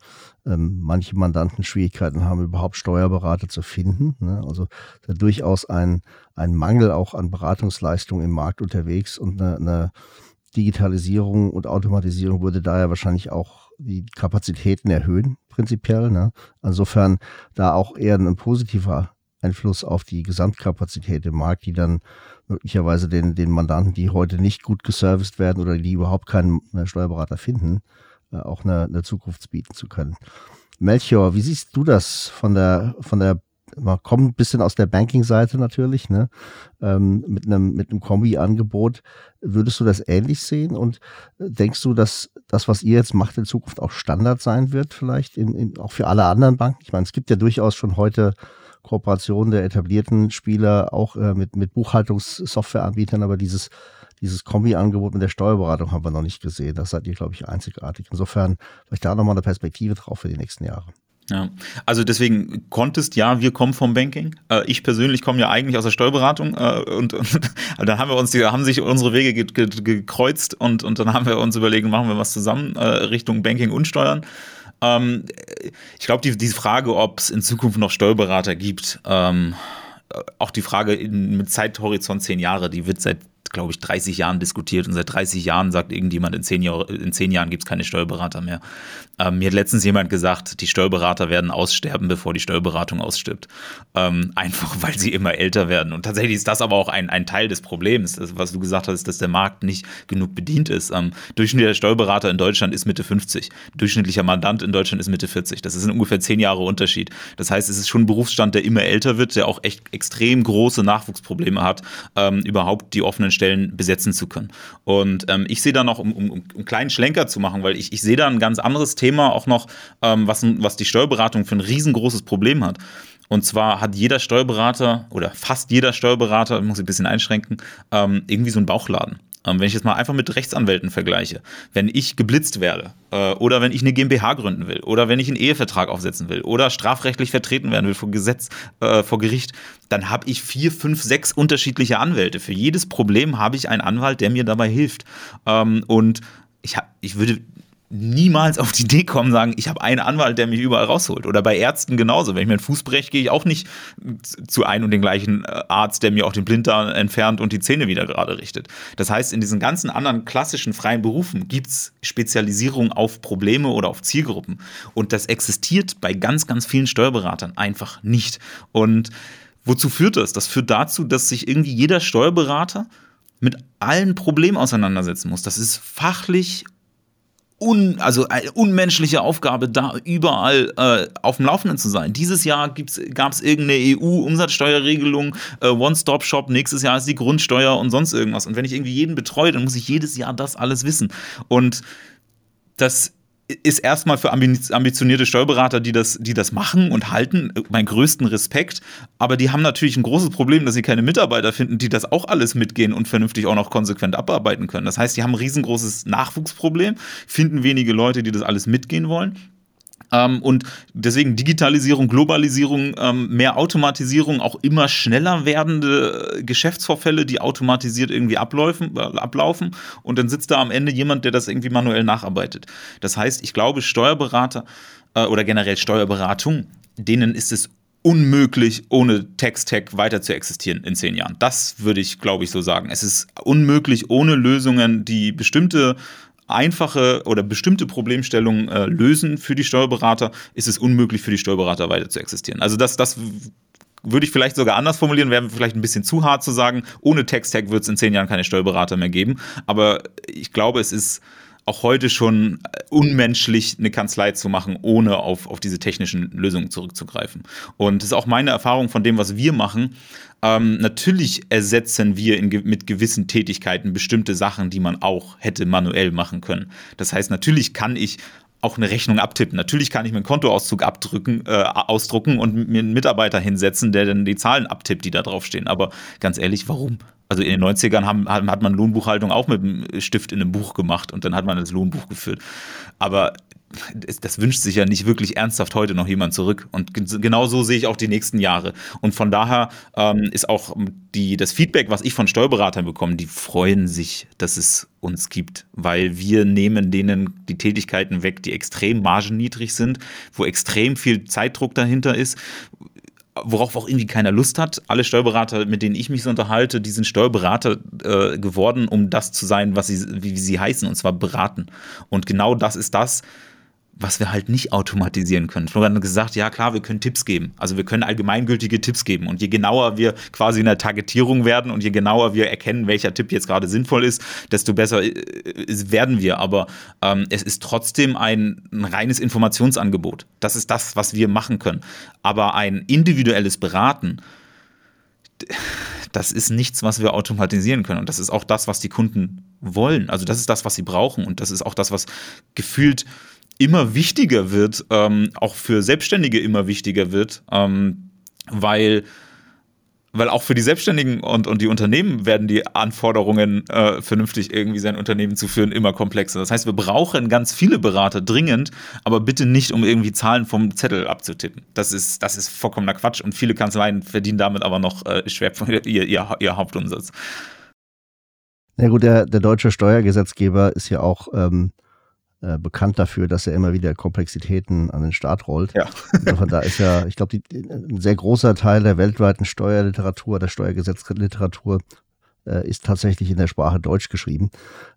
ähm, manche Mandanten Schwierigkeiten haben, überhaupt Steuerberater zu finden. Ne? Also da durchaus ein, ein Mangel auch an Beratungsleistungen im Markt unterwegs und eine, eine Digitalisierung und Automatisierung würde daher wahrscheinlich auch die Kapazitäten erhöhen, prinzipiell. Ne? Insofern da auch eher ein positiver Einfluss auf die Gesamtkapazität im Markt, die dann möglicherweise den, den Mandanten, die heute nicht gut geserviced werden oder die überhaupt keinen Steuerberater finden, äh, auch eine, eine Zukunft bieten zu können. Melchior, wie siehst du das von der, von der man kommt ein bisschen aus der Banking-Seite natürlich, ne? Ähm, mit einem mit einem Kombi-Angebot. Würdest du das ähnlich sehen und äh, denkst du, dass das, was ihr jetzt macht, in Zukunft auch Standard sein wird, vielleicht in, in, auch für alle anderen Banken? Ich meine, es gibt ja durchaus schon heute Kooperationen der etablierten Spieler auch äh, mit mit Buchhaltungssoftwareanbietern, aber dieses dieses Kombi-Angebot mit der Steuerberatung haben wir noch nicht gesehen. Das seid ihr, glaube ich, einzigartig. Insofern vielleicht da nochmal eine Perspektive drauf für die nächsten Jahre. Ja, also deswegen Contest, ja, wir kommen vom Banking. Äh, ich persönlich komme ja eigentlich aus der Steuerberatung äh, und, *laughs* und dann haben wir uns, die, haben sich unsere Wege ge ge gekreuzt und, und dann haben wir uns überlegt, machen wir was zusammen äh, Richtung Banking und Steuern. Ähm, ich glaube, die, die Frage, ob es in Zukunft noch Steuerberater gibt, ähm, auch die Frage in, mit Zeithorizont zehn Jahre, die wird seit glaube ich, 30 Jahren diskutiert und seit 30 Jahren sagt irgendjemand, in zehn, Jahr, in zehn Jahren gibt es keine Steuerberater mehr. Ähm, mir hat letztens jemand gesagt, die Steuerberater werden aussterben, bevor die Steuerberatung ausstirbt. Ähm, einfach, *laughs* weil sie immer älter werden. Und tatsächlich ist das aber auch ein, ein Teil des Problems, was du gesagt hast, dass der Markt nicht genug bedient ist. Ähm, durchschnittlicher Steuerberater in Deutschland ist Mitte 50. Durchschnittlicher Mandant in Deutschland ist Mitte 40. Das ist ein ungefähr zehn Jahre Unterschied. Das heißt, es ist schon ein Berufsstand, der immer älter wird, der auch echt extrem große Nachwuchsprobleme hat, ähm, überhaupt die offenen Stellen besetzen zu können. Und ähm, ich sehe da noch, um, um, um einen kleinen Schlenker zu machen, weil ich, ich sehe da ein ganz anderes Thema auch noch, ähm, was, was die Steuerberatung für ein riesengroßes Problem hat. Und zwar hat jeder Steuerberater oder fast jeder Steuerberater, muss ich ein bisschen einschränken, ähm, irgendwie so einen Bauchladen. Ähm, wenn ich jetzt mal einfach mit Rechtsanwälten vergleiche, wenn ich geblitzt werde äh, oder wenn ich eine GmbH gründen will oder wenn ich einen Ehevertrag aufsetzen will oder strafrechtlich vertreten werden will vor Gesetz, äh, vor Gericht, dann habe ich vier, fünf, sechs unterschiedliche Anwälte. Für jedes Problem habe ich einen Anwalt, der mir dabei hilft. Ähm, und ich, hab, ich würde niemals auf die Idee kommen, sagen, ich habe einen Anwalt, der mich überall rausholt. Oder bei Ärzten genauso. Wenn ich mir einen Fuß breche, gehe ich auch nicht zu einem und den gleichen äh, Arzt, der mir auch den Blinddarm entfernt und die Zähne wieder gerade richtet. Das heißt, in diesen ganzen anderen klassischen freien Berufen gibt es Spezialisierung auf Probleme oder auf Zielgruppen. Und das existiert bei ganz, ganz vielen Steuerberatern einfach nicht. Und wozu führt das? Das führt dazu, dass sich irgendwie jeder Steuerberater mit allen Problemen auseinandersetzen muss. Das ist fachlich un, also eine unmenschliche Aufgabe, da überall äh, auf dem Laufenden zu sein. Dieses Jahr gab es irgendeine EU-Umsatzsteuerregelung, äh, One-Stop-Shop, nächstes Jahr ist die Grundsteuer und sonst irgendwas. Und wenn ich irgendwie jeden betreue, dann muss ich jedes Jahr das alles wissen. Und das ist erstmal für ambitionierte Steuerberater, die das, die das machen und halten, mein größten Respekt. Aber die haben natürlich ein großes Problem, dass sie keine Mitarbeiter finden, die das auch alles mitgehen und vernünftig auch noch konsequent abarbeiten können. Das heißt, die haben ein riesengroßes Nachwuchsproblem, finden wenige Leute, die das alles mitgehen wollen. Ähm, und deswegen Digitalisierung, Globalisierung, ähm, mehr Automatisierung, auch immer schneller werdende Geschäftsvorfälle, die automatisiert irgendwie ablaufen, äh, ablaufen. Und dann sitzt da am Ende jemand, der das irgendwie manuell nacharbeitet. Das heißt, ich glaube, Steuerberater äh, oder generell Steuerberatung, denen ist es unmöglich, ohne Text-Tech weiter zu existieren in zehn Jahren. Das würde ich, glaube ich, so sagen. Es ist unmöglich, ohne Lösungen, die bestimmte einfache oder bestimmte Problemstellungen äh, lösen für die Steuerberater, ist es unmöglich für die Steuerberater weiter zu existieren. Also das, das würde ich vielleicht sogar anders formulieren, wäre vielleicht ein bisschen zu hart zu sagen, ohne Text-Tag wird es in zehn Jahren keine Steuerberater mehr geben. Aber ich glaube, es ist auch heute schon unmenschlich, eine Kanzlei zu machen, ohne auf, auf diese technischen Lösungen zurückzugreifen. Und das ist auch meine Erfahrung von dem, was wir machen. Ähm, natürlich ersetzen wir in, mit gewissen Tätigkeiten bestimmte Sachen, die man auch hätte manuell machen können. Das heißt, natürlich kann ich auch eine Rechnung abtippen. Natürlich kann ich mir einen Kontoauszug abdrücken, äh, ausdrucken und mir einen Mitarbeiter hinsetzen, der dann die Zahlen abtippt, die da draufstehen. Aber ganz ehrlich, warum? Also in den 90ern haben, hat man Lohnbuchhaltung auch mit einem Stift in einem Buch gemacht und dann hat man das Lohnbuch geführt. Aber das, wünscht sich ja nicht wirklich ernsthaft heute noch jemand zurück. Und genau so sehe ich auch die nächsten Jahre. Und von daher ähm, ist auch die, das Feedback, was ich von Steuerberatern bekomme, die freuen sich, dass es uns gibt, weil wir nehmen denen die Tätigkeiten weg, die extrem margenniedrig sind, wo extrem viel Zeitdruck dahinter ist, worauf auch irgendwie keiner Lust hat. Alle Steuerberater, mit denen ich mich so unterhalte, die sind Steuerberater äh, geworden, um das zu sein, was sie, wie, wie sie heißen, und zwar beraten. Und genau das ist das, was wir halt nicht automatisieren können. Florian hat gesagt, ja klar, wir können Tipps geben. Also wir können allgemeingültige Tipps geben. Und je genauer wir quasi in der Targetierung werden und je genauer wir erkennen, welcher Tipp jetzt gerade sinnvoll ist, desto besser äh, werden wir. Aber ähm, es ist trotzdem ein, ein reines Informationsangebot. Das ist das, was wir machen können. Aber ein individuelles Beraten, das ist nichts, was wir automatisieren können. Und das ist auch das, was die Kunden wollen. Also das ist das, was sie brauchen. Und das ist auch das, was gefühlt immer wichtiger wird, ähm, auch für Selbstständige immer wichtiger wird, ähm, weil weil auch für die Selbstständigen und, und die Unternehmen werden die Anforderungen, äh, vernünftig irgendwie sein Unternehmen zu führen, immer komplexer. Das heißt, wir brauchen ganz viele Berater dringend, aber bitte nicht, um irgendwie Zahlen vom Zettel abzutippen. Das ist, das ist vollkommener Quatsch und viele Kanzleien verdienen damit aber noch äh, schwer *laughs* ihr, ihr, ihr Hauptumsatz. Na gut, der, der deutsche Steuergesetzgeber ist ja auch ähm, äh, bekannt dafür, dass er immer wieder Komplexitäten an den Start rollt. Ja. Insofern, da ist ja, ich glaube, ein sehr großer Teil der weltweiten Steuerliteratur, der Steuergesetzliteratur äh, ist tatsächlich in der Sprache Deutsch geschrieben.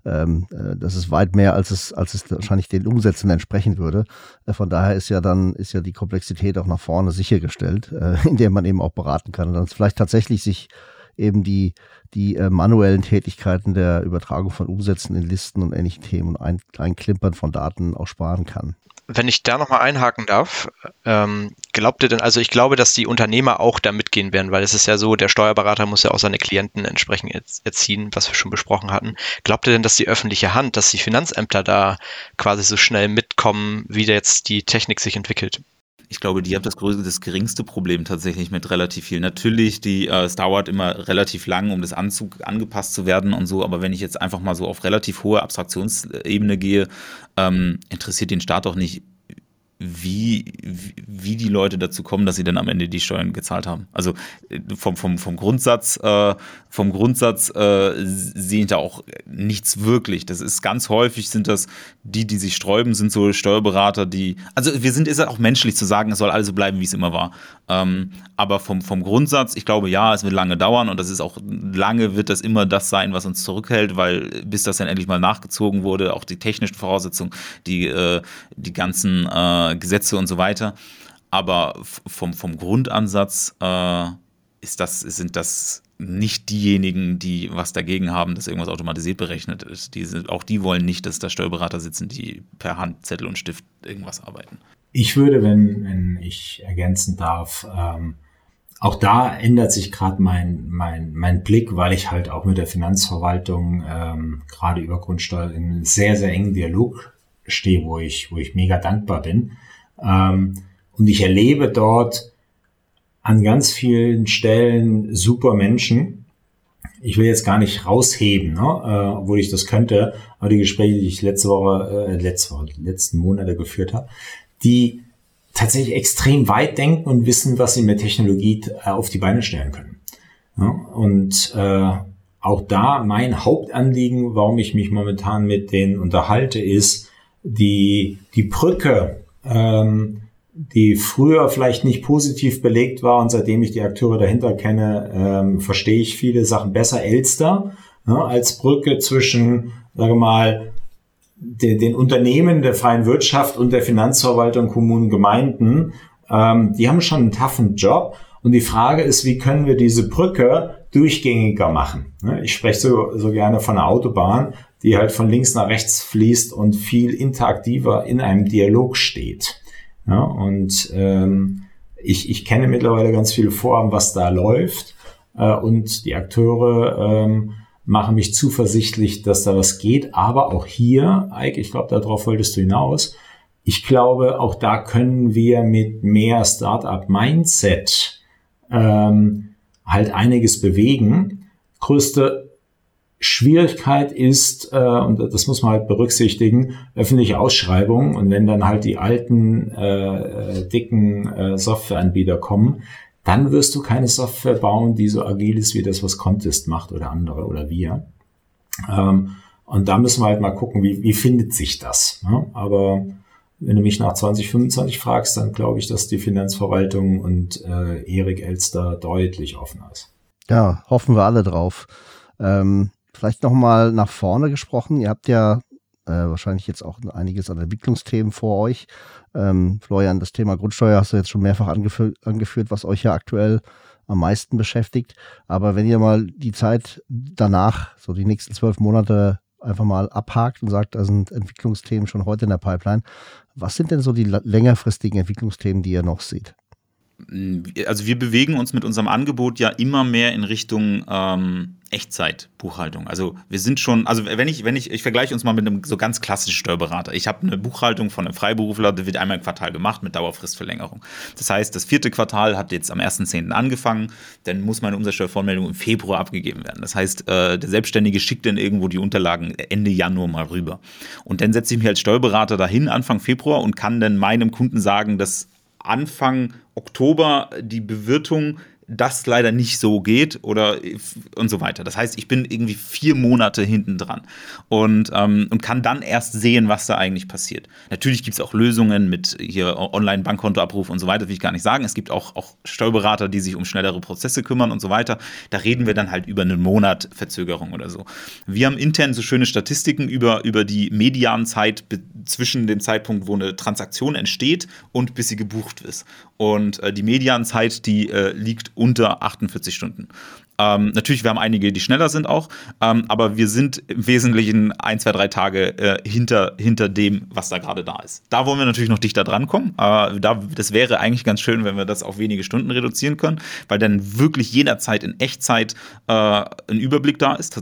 Ähm, äh, das ist weit mehr, als es, als es wahrscheinlich den Umsätzen entsprechen würde. Von daher ist ja dann, ist ja die Komplexität auch nach vorne sichergestellt, *laughs* in der man eben auch beraten kann und dann vielleicht tatsächlich sich eben die, die äh, manuellen Tätigkeiten der Übertragung von Umsätzen in Listen und ähnlichen Themen und ein, Einklimpern von Daten auch sparen kann. Wenn ich da nochmal einhaken darf, ähm, glaubt ihr denn, also ich glaube, dass die Unternehmer auch da mitgehen werden, weil es ist ja so, der Steuerberater muss ja auch seine Klienten entsprechend erziehen, was wir schon besprochen hatten. Glaubt ihr denn, dass die öffentliche Hand, dass die Finanzämter da quasi so schnell mitkommen, wie jetzt die Technik sich entwickelt? Ich glaube, die haben das größte, das geringste Problem tatsächlich mit relativ viel. Natürlich, die, äh, es dauert immer relativ lang, um das Anzug angepasst zu werden und so, aber wenn ich jetzt einfach mal so auf relativ hohe Abstraktionsebene gehe, ähm, interessiert den Staat doch nicht, wie, wie die Leute dazu kommen, dass sie dann am Ende die Steuern gezahlt haben. Also äh, vom, vom, vom Grundsatz, äh, vom Grundsatz äh, sehe ich da auch nichts wirklich. Das ist ganz häufig sind das die, die sich sträuben, sind so Steuerberater, die. Also wir sind, ist auch menschlich zu sagen, es soll alles so bleiben, wie es immer war. Ähm, aber vom, vom Grundsatz, ich glaube, ja, es wird lange dauern und das ist auch lange wird das immer das sein, was uns zurückhält, weil bis das dann endlich mal nachgezogen wurde, auch die technischen Voraussetzungen, die, äh, die ganzen äh, Gesetze und so weiter. Aber vom, vom Grundansatz, äh, ist das, sind das nicht diejenigen, die was dagegen haben, dass irgendwas automatisiert berechnet ist. Die sind, auch die wollen nicht, dass da Steuerberater sitzen, die per Hand, Zettel und Stift irgendwas arbeiten. Ich würde, wenn, wenn ich ergänzen darf, ähm, auch da ändert sich gerade mein, mein, mein Blick, weil ich halt auch mit der Finanzverwaltung ähm, gerade über Grundsteuer in sehr, sehr engen Dialog stehe, wo ich, wo ich mega dankbar bin. Ähm, und ich erlebe dort an ganz vielen Stellen super Menschen. Ich will jetzt gar nicht rausheben, ne, äh, obwohl ich das könnte, aber die Gespräche, die ich letzte Woche, äh, letzte Woche, letzten Monate geführt habe, die tatsächlich extrem weit denken und wissen, was sie mit Technologie äh, auf die Beine stellen können. Ja, und äh, auch da mein Hauptanliegen, warum ich mich momentan mit denen unterhalte, ist die, die Brücke, ähm, die früher vielleicht nicht positiv belegt war und seitdem ich die Akteure dahinter kenne, ähm, verstehe ich viele Sachen besser. Elster ja, als Brücke zwischen, sage mal, den, den Unternehmen der freien Wirtschaft und der Finanzverwaltung, Kommunen, Gemeinden, ähm, die haben schon einen toughen Job. Und die Frage ist, wie können wir diese Brücke durchgängiger machen? Ne, ich spreche so, so gerne von einer Autobahn, die halt von links nach rechts fließt und viel interaktiver in einem Dialog steht. Ja, und ähm, ich, ich kenne mittlerweile ganz viele Vorhaben, was da läuft. Äh, und die Akteure ähm, mache mich zuversichtlich, dass da was geht. Aber auch hier, Eike, ich glaube, darauf wolltest du hinaus. Ich glaube, auch da können wir mit mehr Startup-Mindset ähm, halt einiges bewegen. Größte Schwierigkeit ist, äh, und das muss man halt berücksichtigen, öffentliche Ausschreibungen. Und wenn dann halt die alten, äh, dicken äh, Softwareanbieter kommen, dann wirst du keine Software bauen, die so agil ist wie das, was Contest macht oder andere oder wir. Ähm, und da müssen wir halt mal gucken, wie, wie findet sich das. Ne? Aber wenn du mich nach 2025 fragst, dann glaube ich, dass die Finanzverwaltung und äh, Erik Elster deutlich offener ist. Ja, hoffen wir alle drauf. Ähm, vielleicht nochmal nach vorne gesprochen. Ihr habt ja äh, wahrscheinlich jetzt auch einiges an Entwicklungsthemen vor euch. Ähm, Florian, das Thema Grundsteuer hast du jetzt schon mehrfach angefü angeführt, was euch ja aktuell am meisten beschäftigt. Aber wenn ihr mal die Zeit danach, so die nächsten zwölf Monate einfach mal abhakt und sagt, da sind Entwicklungsthemen schon heute in der Pipeline. Was sind denn so die längerfristigen Entwicklungsthemen, die ihr noch seht? Also wir bewegen uns mit unserem Angebot ja immer mehr in Richtung ähm, Echtzeitbuchhaltung. Also wir sind schon, also wenn ich, wenn ich, ich vergleiche uns mal mit einem so ganz klassischen Steuerberater. Ich habe eine Buchhaltung von einem Freiberufler, die wird einmal im Quartal gemacht mit Dauerfristverlängerung. Das heißt, das vierte Quartal hat jetzt am 1.10. angefangen, dann muss meine Umsatzsteuervollmeldung im Februar abgegeben werden. Das heißt, äh, der Selbstständige schickt dann irgendwo die Unterlagen Ende Januar mal rüber. Und dann setze ich mich als Steuerberater dahin, Anfang Februar, und kann dann meinem Kunden sagen, dass Anfang Oktober die Bewirtung das leider nicht so geht oder und so weiter. Das heißt, ich bin irgendwie vier Monate hinten dran und, ähm, und kann dann erst sehen, was da eigentlich passiert. Natürlich gibt es auch Lösungen mit hier Online-Bankkontoabruf und so weiter, will ich gar nicht sagen. Es gibt auch, auch Steuerberater, die sich um schnellere Prozesse kümmern und so weiter. Da reden wir dann halt über einen Monat Verzögerung oder so. Wir haben intern so schöne Statistiken über, über die Medianzeit zwischen dem Zeitpunkt, wo eine Transaktion entsteht und bis sie gebucht ist. Und äh, die Medianzeit, die äh, liegt unter 48 Stunden. Ähm, natürlich, wir haben einige, die schneller sind auch, ähm, aber wir sind im Wesentlichen ein, zwei, drei Tage äh, hinter, hinter dem, was da gerade da ist. Da wollen wir natürlich noch dichter drankommen. Äh, da, das wäre eigentlich ganz schön, wenn wir das auf wenige Stunden reduzieren können, weil dann wirklich jederzeit in Echtzeit äh, ein Überblick da ist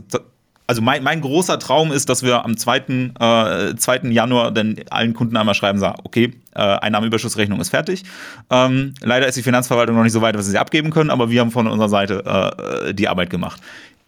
also mein, mein großer Traum ist, dass wir am 2. Äh, 2. Januar dann allen Kunden einmal schreiben, sagen, okay, äh, Einnahmenüberschussrechnung ist fertig. Ähm, leider ist die Finanzverwaltung noch nicht so weit, dass sie sie abgeben können, aber wir haben von unserer Seite äh, die Arbeit gemacht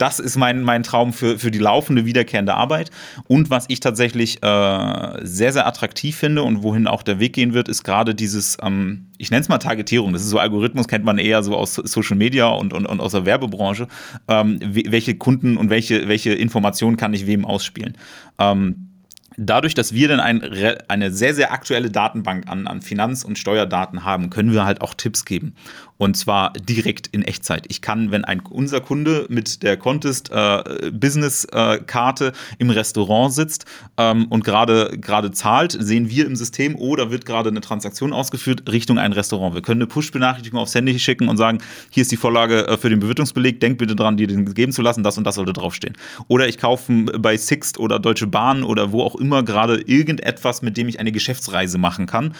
das ist mein, mein Traum für, für die laufende, wiederkehrende Arbeit. Und was ich tatsächlich äh, sehr, sehr attraktiv finde und wohin auch der Weg gehen wird, ist gerade dieses, ähm, ich nenne es mal Targetierung. Das ist so Algorithmus, kennt man eher so aus Social Media und, und, und aus der Werbebranche. Ähm, welche Kunden und welche, welche Informationen kann ich wem ausspielen? Ähm, dadurch, dass wir dann ein, eine sehr, sehr aktuelle Datenbank an, an Finanz- und Steuerdaten haben, können wir halt auch Tipps geben. Und zwar direkt in Echtzeit. Ich kann, wenn ein, unser Kunde mit der Contest äh, Business äh, Karte im Restaurant sitzt ähm, und gerade zahlt, sehen wir im System, oh, wird gerade eine Transaktion ausgeführt Richtung ein Restaurant. Wir können eine Push-Benachrichtigung aufs Handy schicken und sagen, hier ist die Vorlage äh, für den Bewertungsbeleg, denk bitte dran, dir den geben zu lassen, das und das sollte draufstehen. Oder ich kaufe bei Sixt oder Deutsche Bahn oder wo auch immer gerade irgendetwas, mit dem ich eine Geschäftsreise machen kann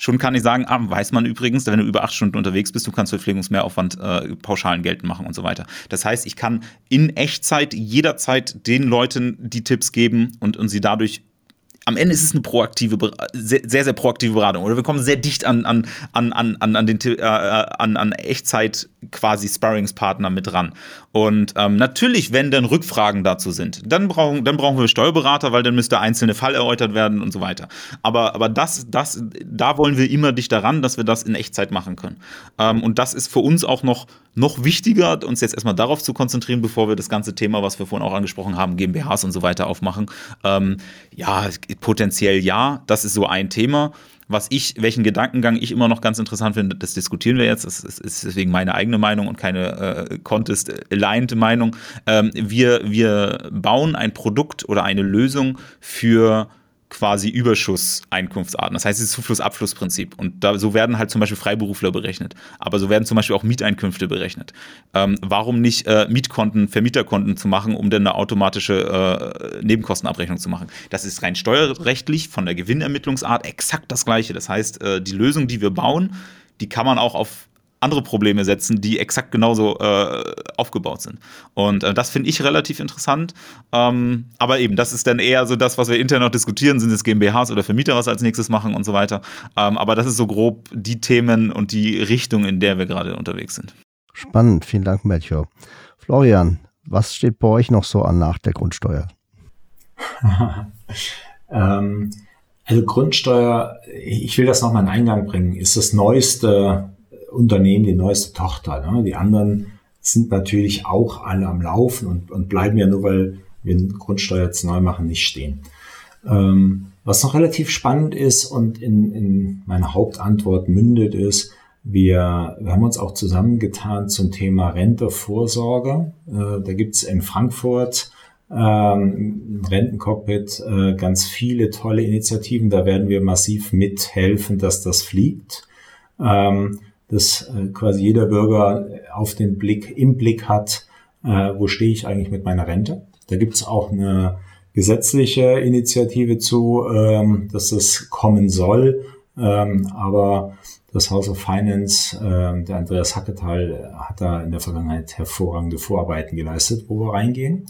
Schon kann ich sagen, ah, weiß man übrigens, wenn du über acht Stunden unterwegs bist, du kannst Verpflegungsmehraufwand äh, pauschalen geltend machen und so weiter. Das heißt, ich kann in Echtzeit jederzeit den Leuten die Tipps geben und, und sie dadurch am Ende ist es eine proaktive, sehr, sehr, proaktive Beratung. Oder wir kommen sehr dicht an, an, an, an, an, den, äh, an, an Echtzeit quasi Sparringspartner mit dran. Und ähm, natürlich, wenn dann Rückfragen dazu sind, dann brauchen, dann brauchen wir Steuerberater, weil dann müsste einzelne Fall erläutert werden und so weiter. Aber, aber das, das, da wollen wir immer dichter ran, dass wir das in Echtzeit machen können. Ähm, und das ist für uns auch noch, noch wichtiger, uns jetzt erstmal darauf zu konzentrieren, bevor wir das ganze Thema, was wir vorhin auch angesprochen haben, GmbHs und so weiter aufmachen. Ähm, ja, potenziell ja, das ist so ein Thema. Was ich, welchen Gedankengang ich immer noch ganz interessant finde, das diskutieren wir jetzt. Das ist, deswegen meine eigene Meinung und keine äh, Contest-aligned Meinung. Ähm, wir, wir bauen ein Produkt oder eine Lösung für quasi Überschusseinkunftsarten. Das heißt, es ist Zufluss-Abflussprinzip. Und da, so werden halt zum Beispiel Freiberufler berechnet. Aber so werden zum Beispiel auch Mieteinkünfte berechnet. Ähm, warum nicht äh, Mietkonten, Vermieterkonten zu machen, um dann eine automatische äh, Nebenkostenabrechnung zu machen? Das ist rein steuerrechtlich von der Gewinnermittlungsart exakt das Gleiche. Das heißt, äh, die Lösung, die wir bauen, die kann man auch auf andere Probleme setzen, die exakt genauso äh, aufgebaut sind. Und äh, das finde ich relativ interessant. Ähm, aber eben, das ist dann eher so das, was wir intern noch diskutieren, sind es GmbHs oder Vermieter, was als nächstes machen und so weiter. Ähm, aber das ist so grob die Themen und die Richtung, in der wir gerade unterwegs sind. Spannend, vielen Dank, Matthew. Florian, was steht bei euch noch so an nach der Grundsteuer? *laughs* ähm, also Grundsteuer, ich will das nochmal in Eingang bringen, ist das neueste Unternehmen die neueste Tochter. Ne? Die anderen sind natürlich auch alle am Laufen und, und bleiben ja nur, weil wir Grundsteuer jetzt neu machen, nicht stehen. Ähm, was noch relativ spannend ist und in, in meiner Hauptantwort mündet ist, wir, wir haben uns auch zusammengetan zum Thema Rentevorsorge. Äh, da gibt's in Frankfurt ähm, Rentencockpit äh, ganz viele tolle Initiativen. Da werden wir massiv mithelfen, dass das fliegt. Ähm, dass äh, quasi jeder Bürger auf den Blick, im Blick hat, äh, wo stehe ich eigentlich mit meiner Rente. Da gibt es auch eine gesetzliche Initiative zu, ähm, dass das kommen soll. Ähm, aber das House of Finance, äh, der Andreas Hacketal, hat da in der Vergangenheit hervorragende Vorarbeiten geleistet, wo wir reingehen.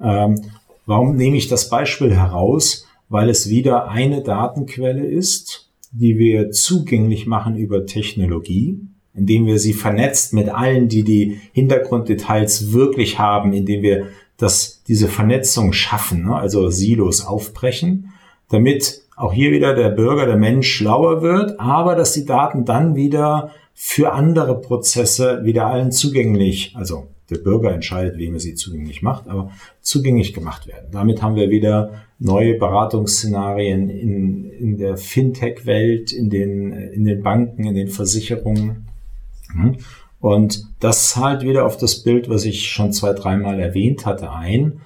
Ähm, warum nehme ich das Beispiel heraus? Weil es wieder eine Datenquelle ist, die wir zugänglich machen über Technologie, indem wir sie vernetzt mit allen, die die Hintergrunddetails wirklich haben, indem wir das, diese Vernetzung schaffen, ne? also Silos aufbrechen, damit auch hier wieder der Bürger, der Mensch schlauer wird, aber dass die Daten dann wieder für andere Prozesse wieder allen zugänglich, also der Bürger entscheidet, wem er sie zugänglich macht, aber zugänglich gemacht werden. Damit haben wir wieder neue Beratungsszenarien in, in der Fintech-Welt, in den, in den Banken, in den Versicherungen. Mhm. Und das zahlt wieder auf das Bild, was ich schon zwei, dreimal erwähnt hatte, ein.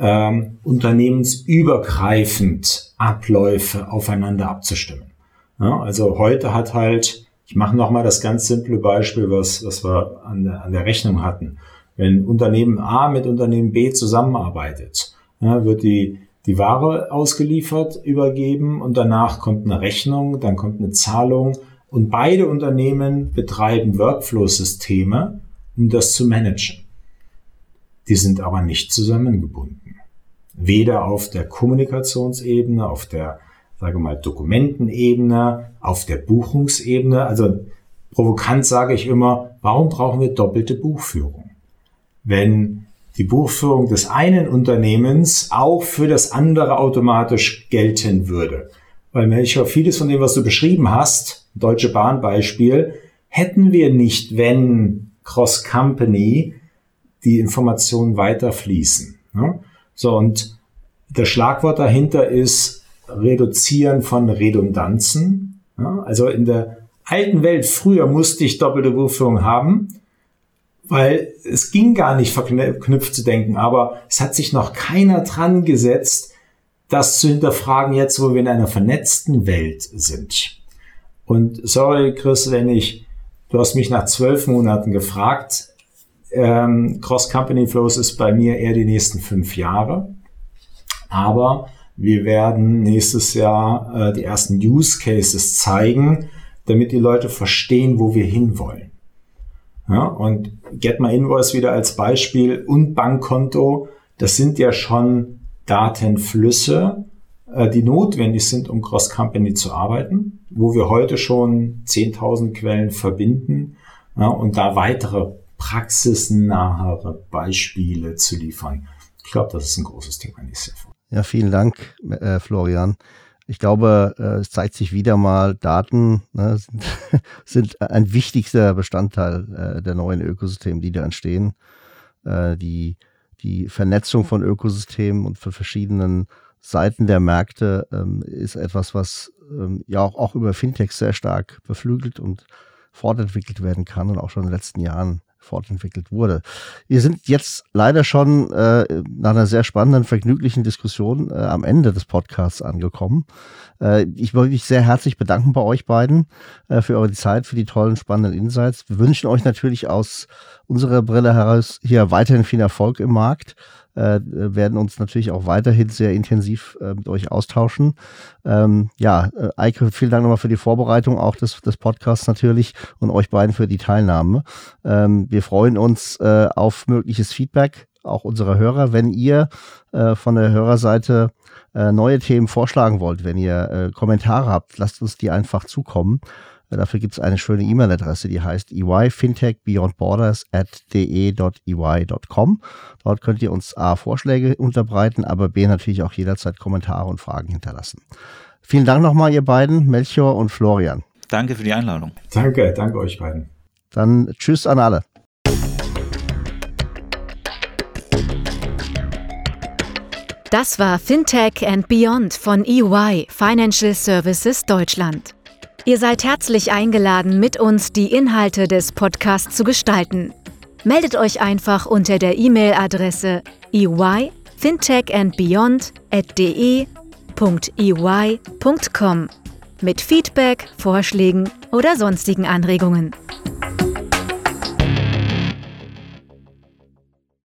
Ähm, unternehmensübergreifend Abläufe aufeinander abzustimmen. Ja, also heute hat halt, ich mache nochmal das ganz simple Beispiel, was, was wir an der, an der Rechnung hatten. Wenn Unternehmen A mit Unternehmen B zusammenarbeitet, wird die, die Ware ausgeliefert, übergeben und danach kommt eine Rechnung, dann kommt eine Zahlung und beide Unternehmen betreiben Workflow-Systeme, um das zu managen. Die sind aber nicht zusammengebunden. Weder auf der Kommunikationsebene, auf der, sage mal, Dokumentenebene, auf der Buchungsebene. Also provokant sage ich immer, warum brauchen wir doppelte Buchführung? Wenn die Buchführung des einen Unternehmens auch für das andere automatisch gelten würde. Weil Melchior, vieles von dem, was du beschrieben hast, Deutsche Bahn Beispiel, hätten wir nicht, wenn Cross Company die Informationen weiterfließen. Ne? So, und das Schlagwort dahinter ist Reduzieren von Redundanzen. Ja, also in der alten Welt früher musste ich doppelte Buchführung haben, weil es ging gar nicht verknüpft zu denken, aber es hat sich noch keiner dran gesetzt, das zu hinterfragen jetzt, wo wir in einer vernetzten Welt sind. Und sorry, Chris, wenn ich, du hast mich nach zwölf Monaten gefragt, ähm, Cross-Company-Flows ist bei mir eher die nächsten fünf Jahre. Aber wir werden nächstes Jahr äh, die ersten Use Cases zeigen, damit die Leute verstehen, wo wir hinwollen. Ja, und Get My Invoice wieder als Beispiel und Bankkonto, das sind ja schon Datenflüsse, äh, die notwendig sind, um Cross-Company zu arbeiten, wo wir heute schon 10.000 Quellen verbinden ja, und da weitere praxisnahere Beispiele zu liefern. Ich glaube, das ist ein großes Thema nächstes Jahr. Ja, vielen Dank, äh, Florian. Ich glaube, äh, es zeigt sich wieder mal, Daten ne, sind, *laughs* sind, ein wichtigster Bestandteil äh, der neuen Ökosysteme, die da entstehen. Äh, die, die Vernetzung von Ökosystemen und von verschiedenen Seiten der Märkte ähm, ist etwas, was ähm, ja auch, auch über Fintechs sehr stark beflügelt und fortentwickelt werden kann und auch schon in den letzten Jahren fortentwickelt wurde. Wir sind jetzt leider schon äh, nach einer sehr spannenden, vergnüglichen Diskussion äh, am Ende des Podcasts angekommen. Äh, ich wollte mich sehr herzlich bedanken bei euch beiden äh, für eure Zeit, für die tollen, spannenden Insights. Wir wünschen euch natürlich aus unserer Brille heraus hier weiterhin viel Erfolg im Markt äh, werden uns natürlich auch weiterhin sehr intensiv äh, mit euch austauschen. Ähm, ja, äh, Eike, vielen Dank nochmal für die Vorbereitung auch des, des Podcasts natürlich und euch beiden für die Teilnahme. Ähm, wir freuen uns äh, auf mögliches Feedback auch unserer Hörer, wenn ihr äh, von der Hörerseite äh, neue Themen vorschlagen wollt, wenn ihr äh, Kommentare habt, lasst uns die einfach zukommen. Dafür gibt es eine schöne E-Mail-Adresse, die heißt eyfintechbeyondborders at de.ey.com. Dort könnt ihr uns A, Vorschläge unterbreiten, aber B, natürlich auch jederzeit Kommentare und Fragen hinterlassen. Vielen Dank nochmal, ihr beiden, Melchior und Florian. Danke für die Einladung. Danke, danke euch beiden. Dann tschüss an alle. Das war Fintech and Beyond von EY Financial Services Deutschland. Ihr seid herzlich eingeladen, mit uns die Inhalte des Podcasts zu gestalten. Meldet euch einfach unter der E-Mail-Adresse eyfintechandbeyond.de.ey.com mit Feedback, Vorschlägen oder sonstigen Anregungen.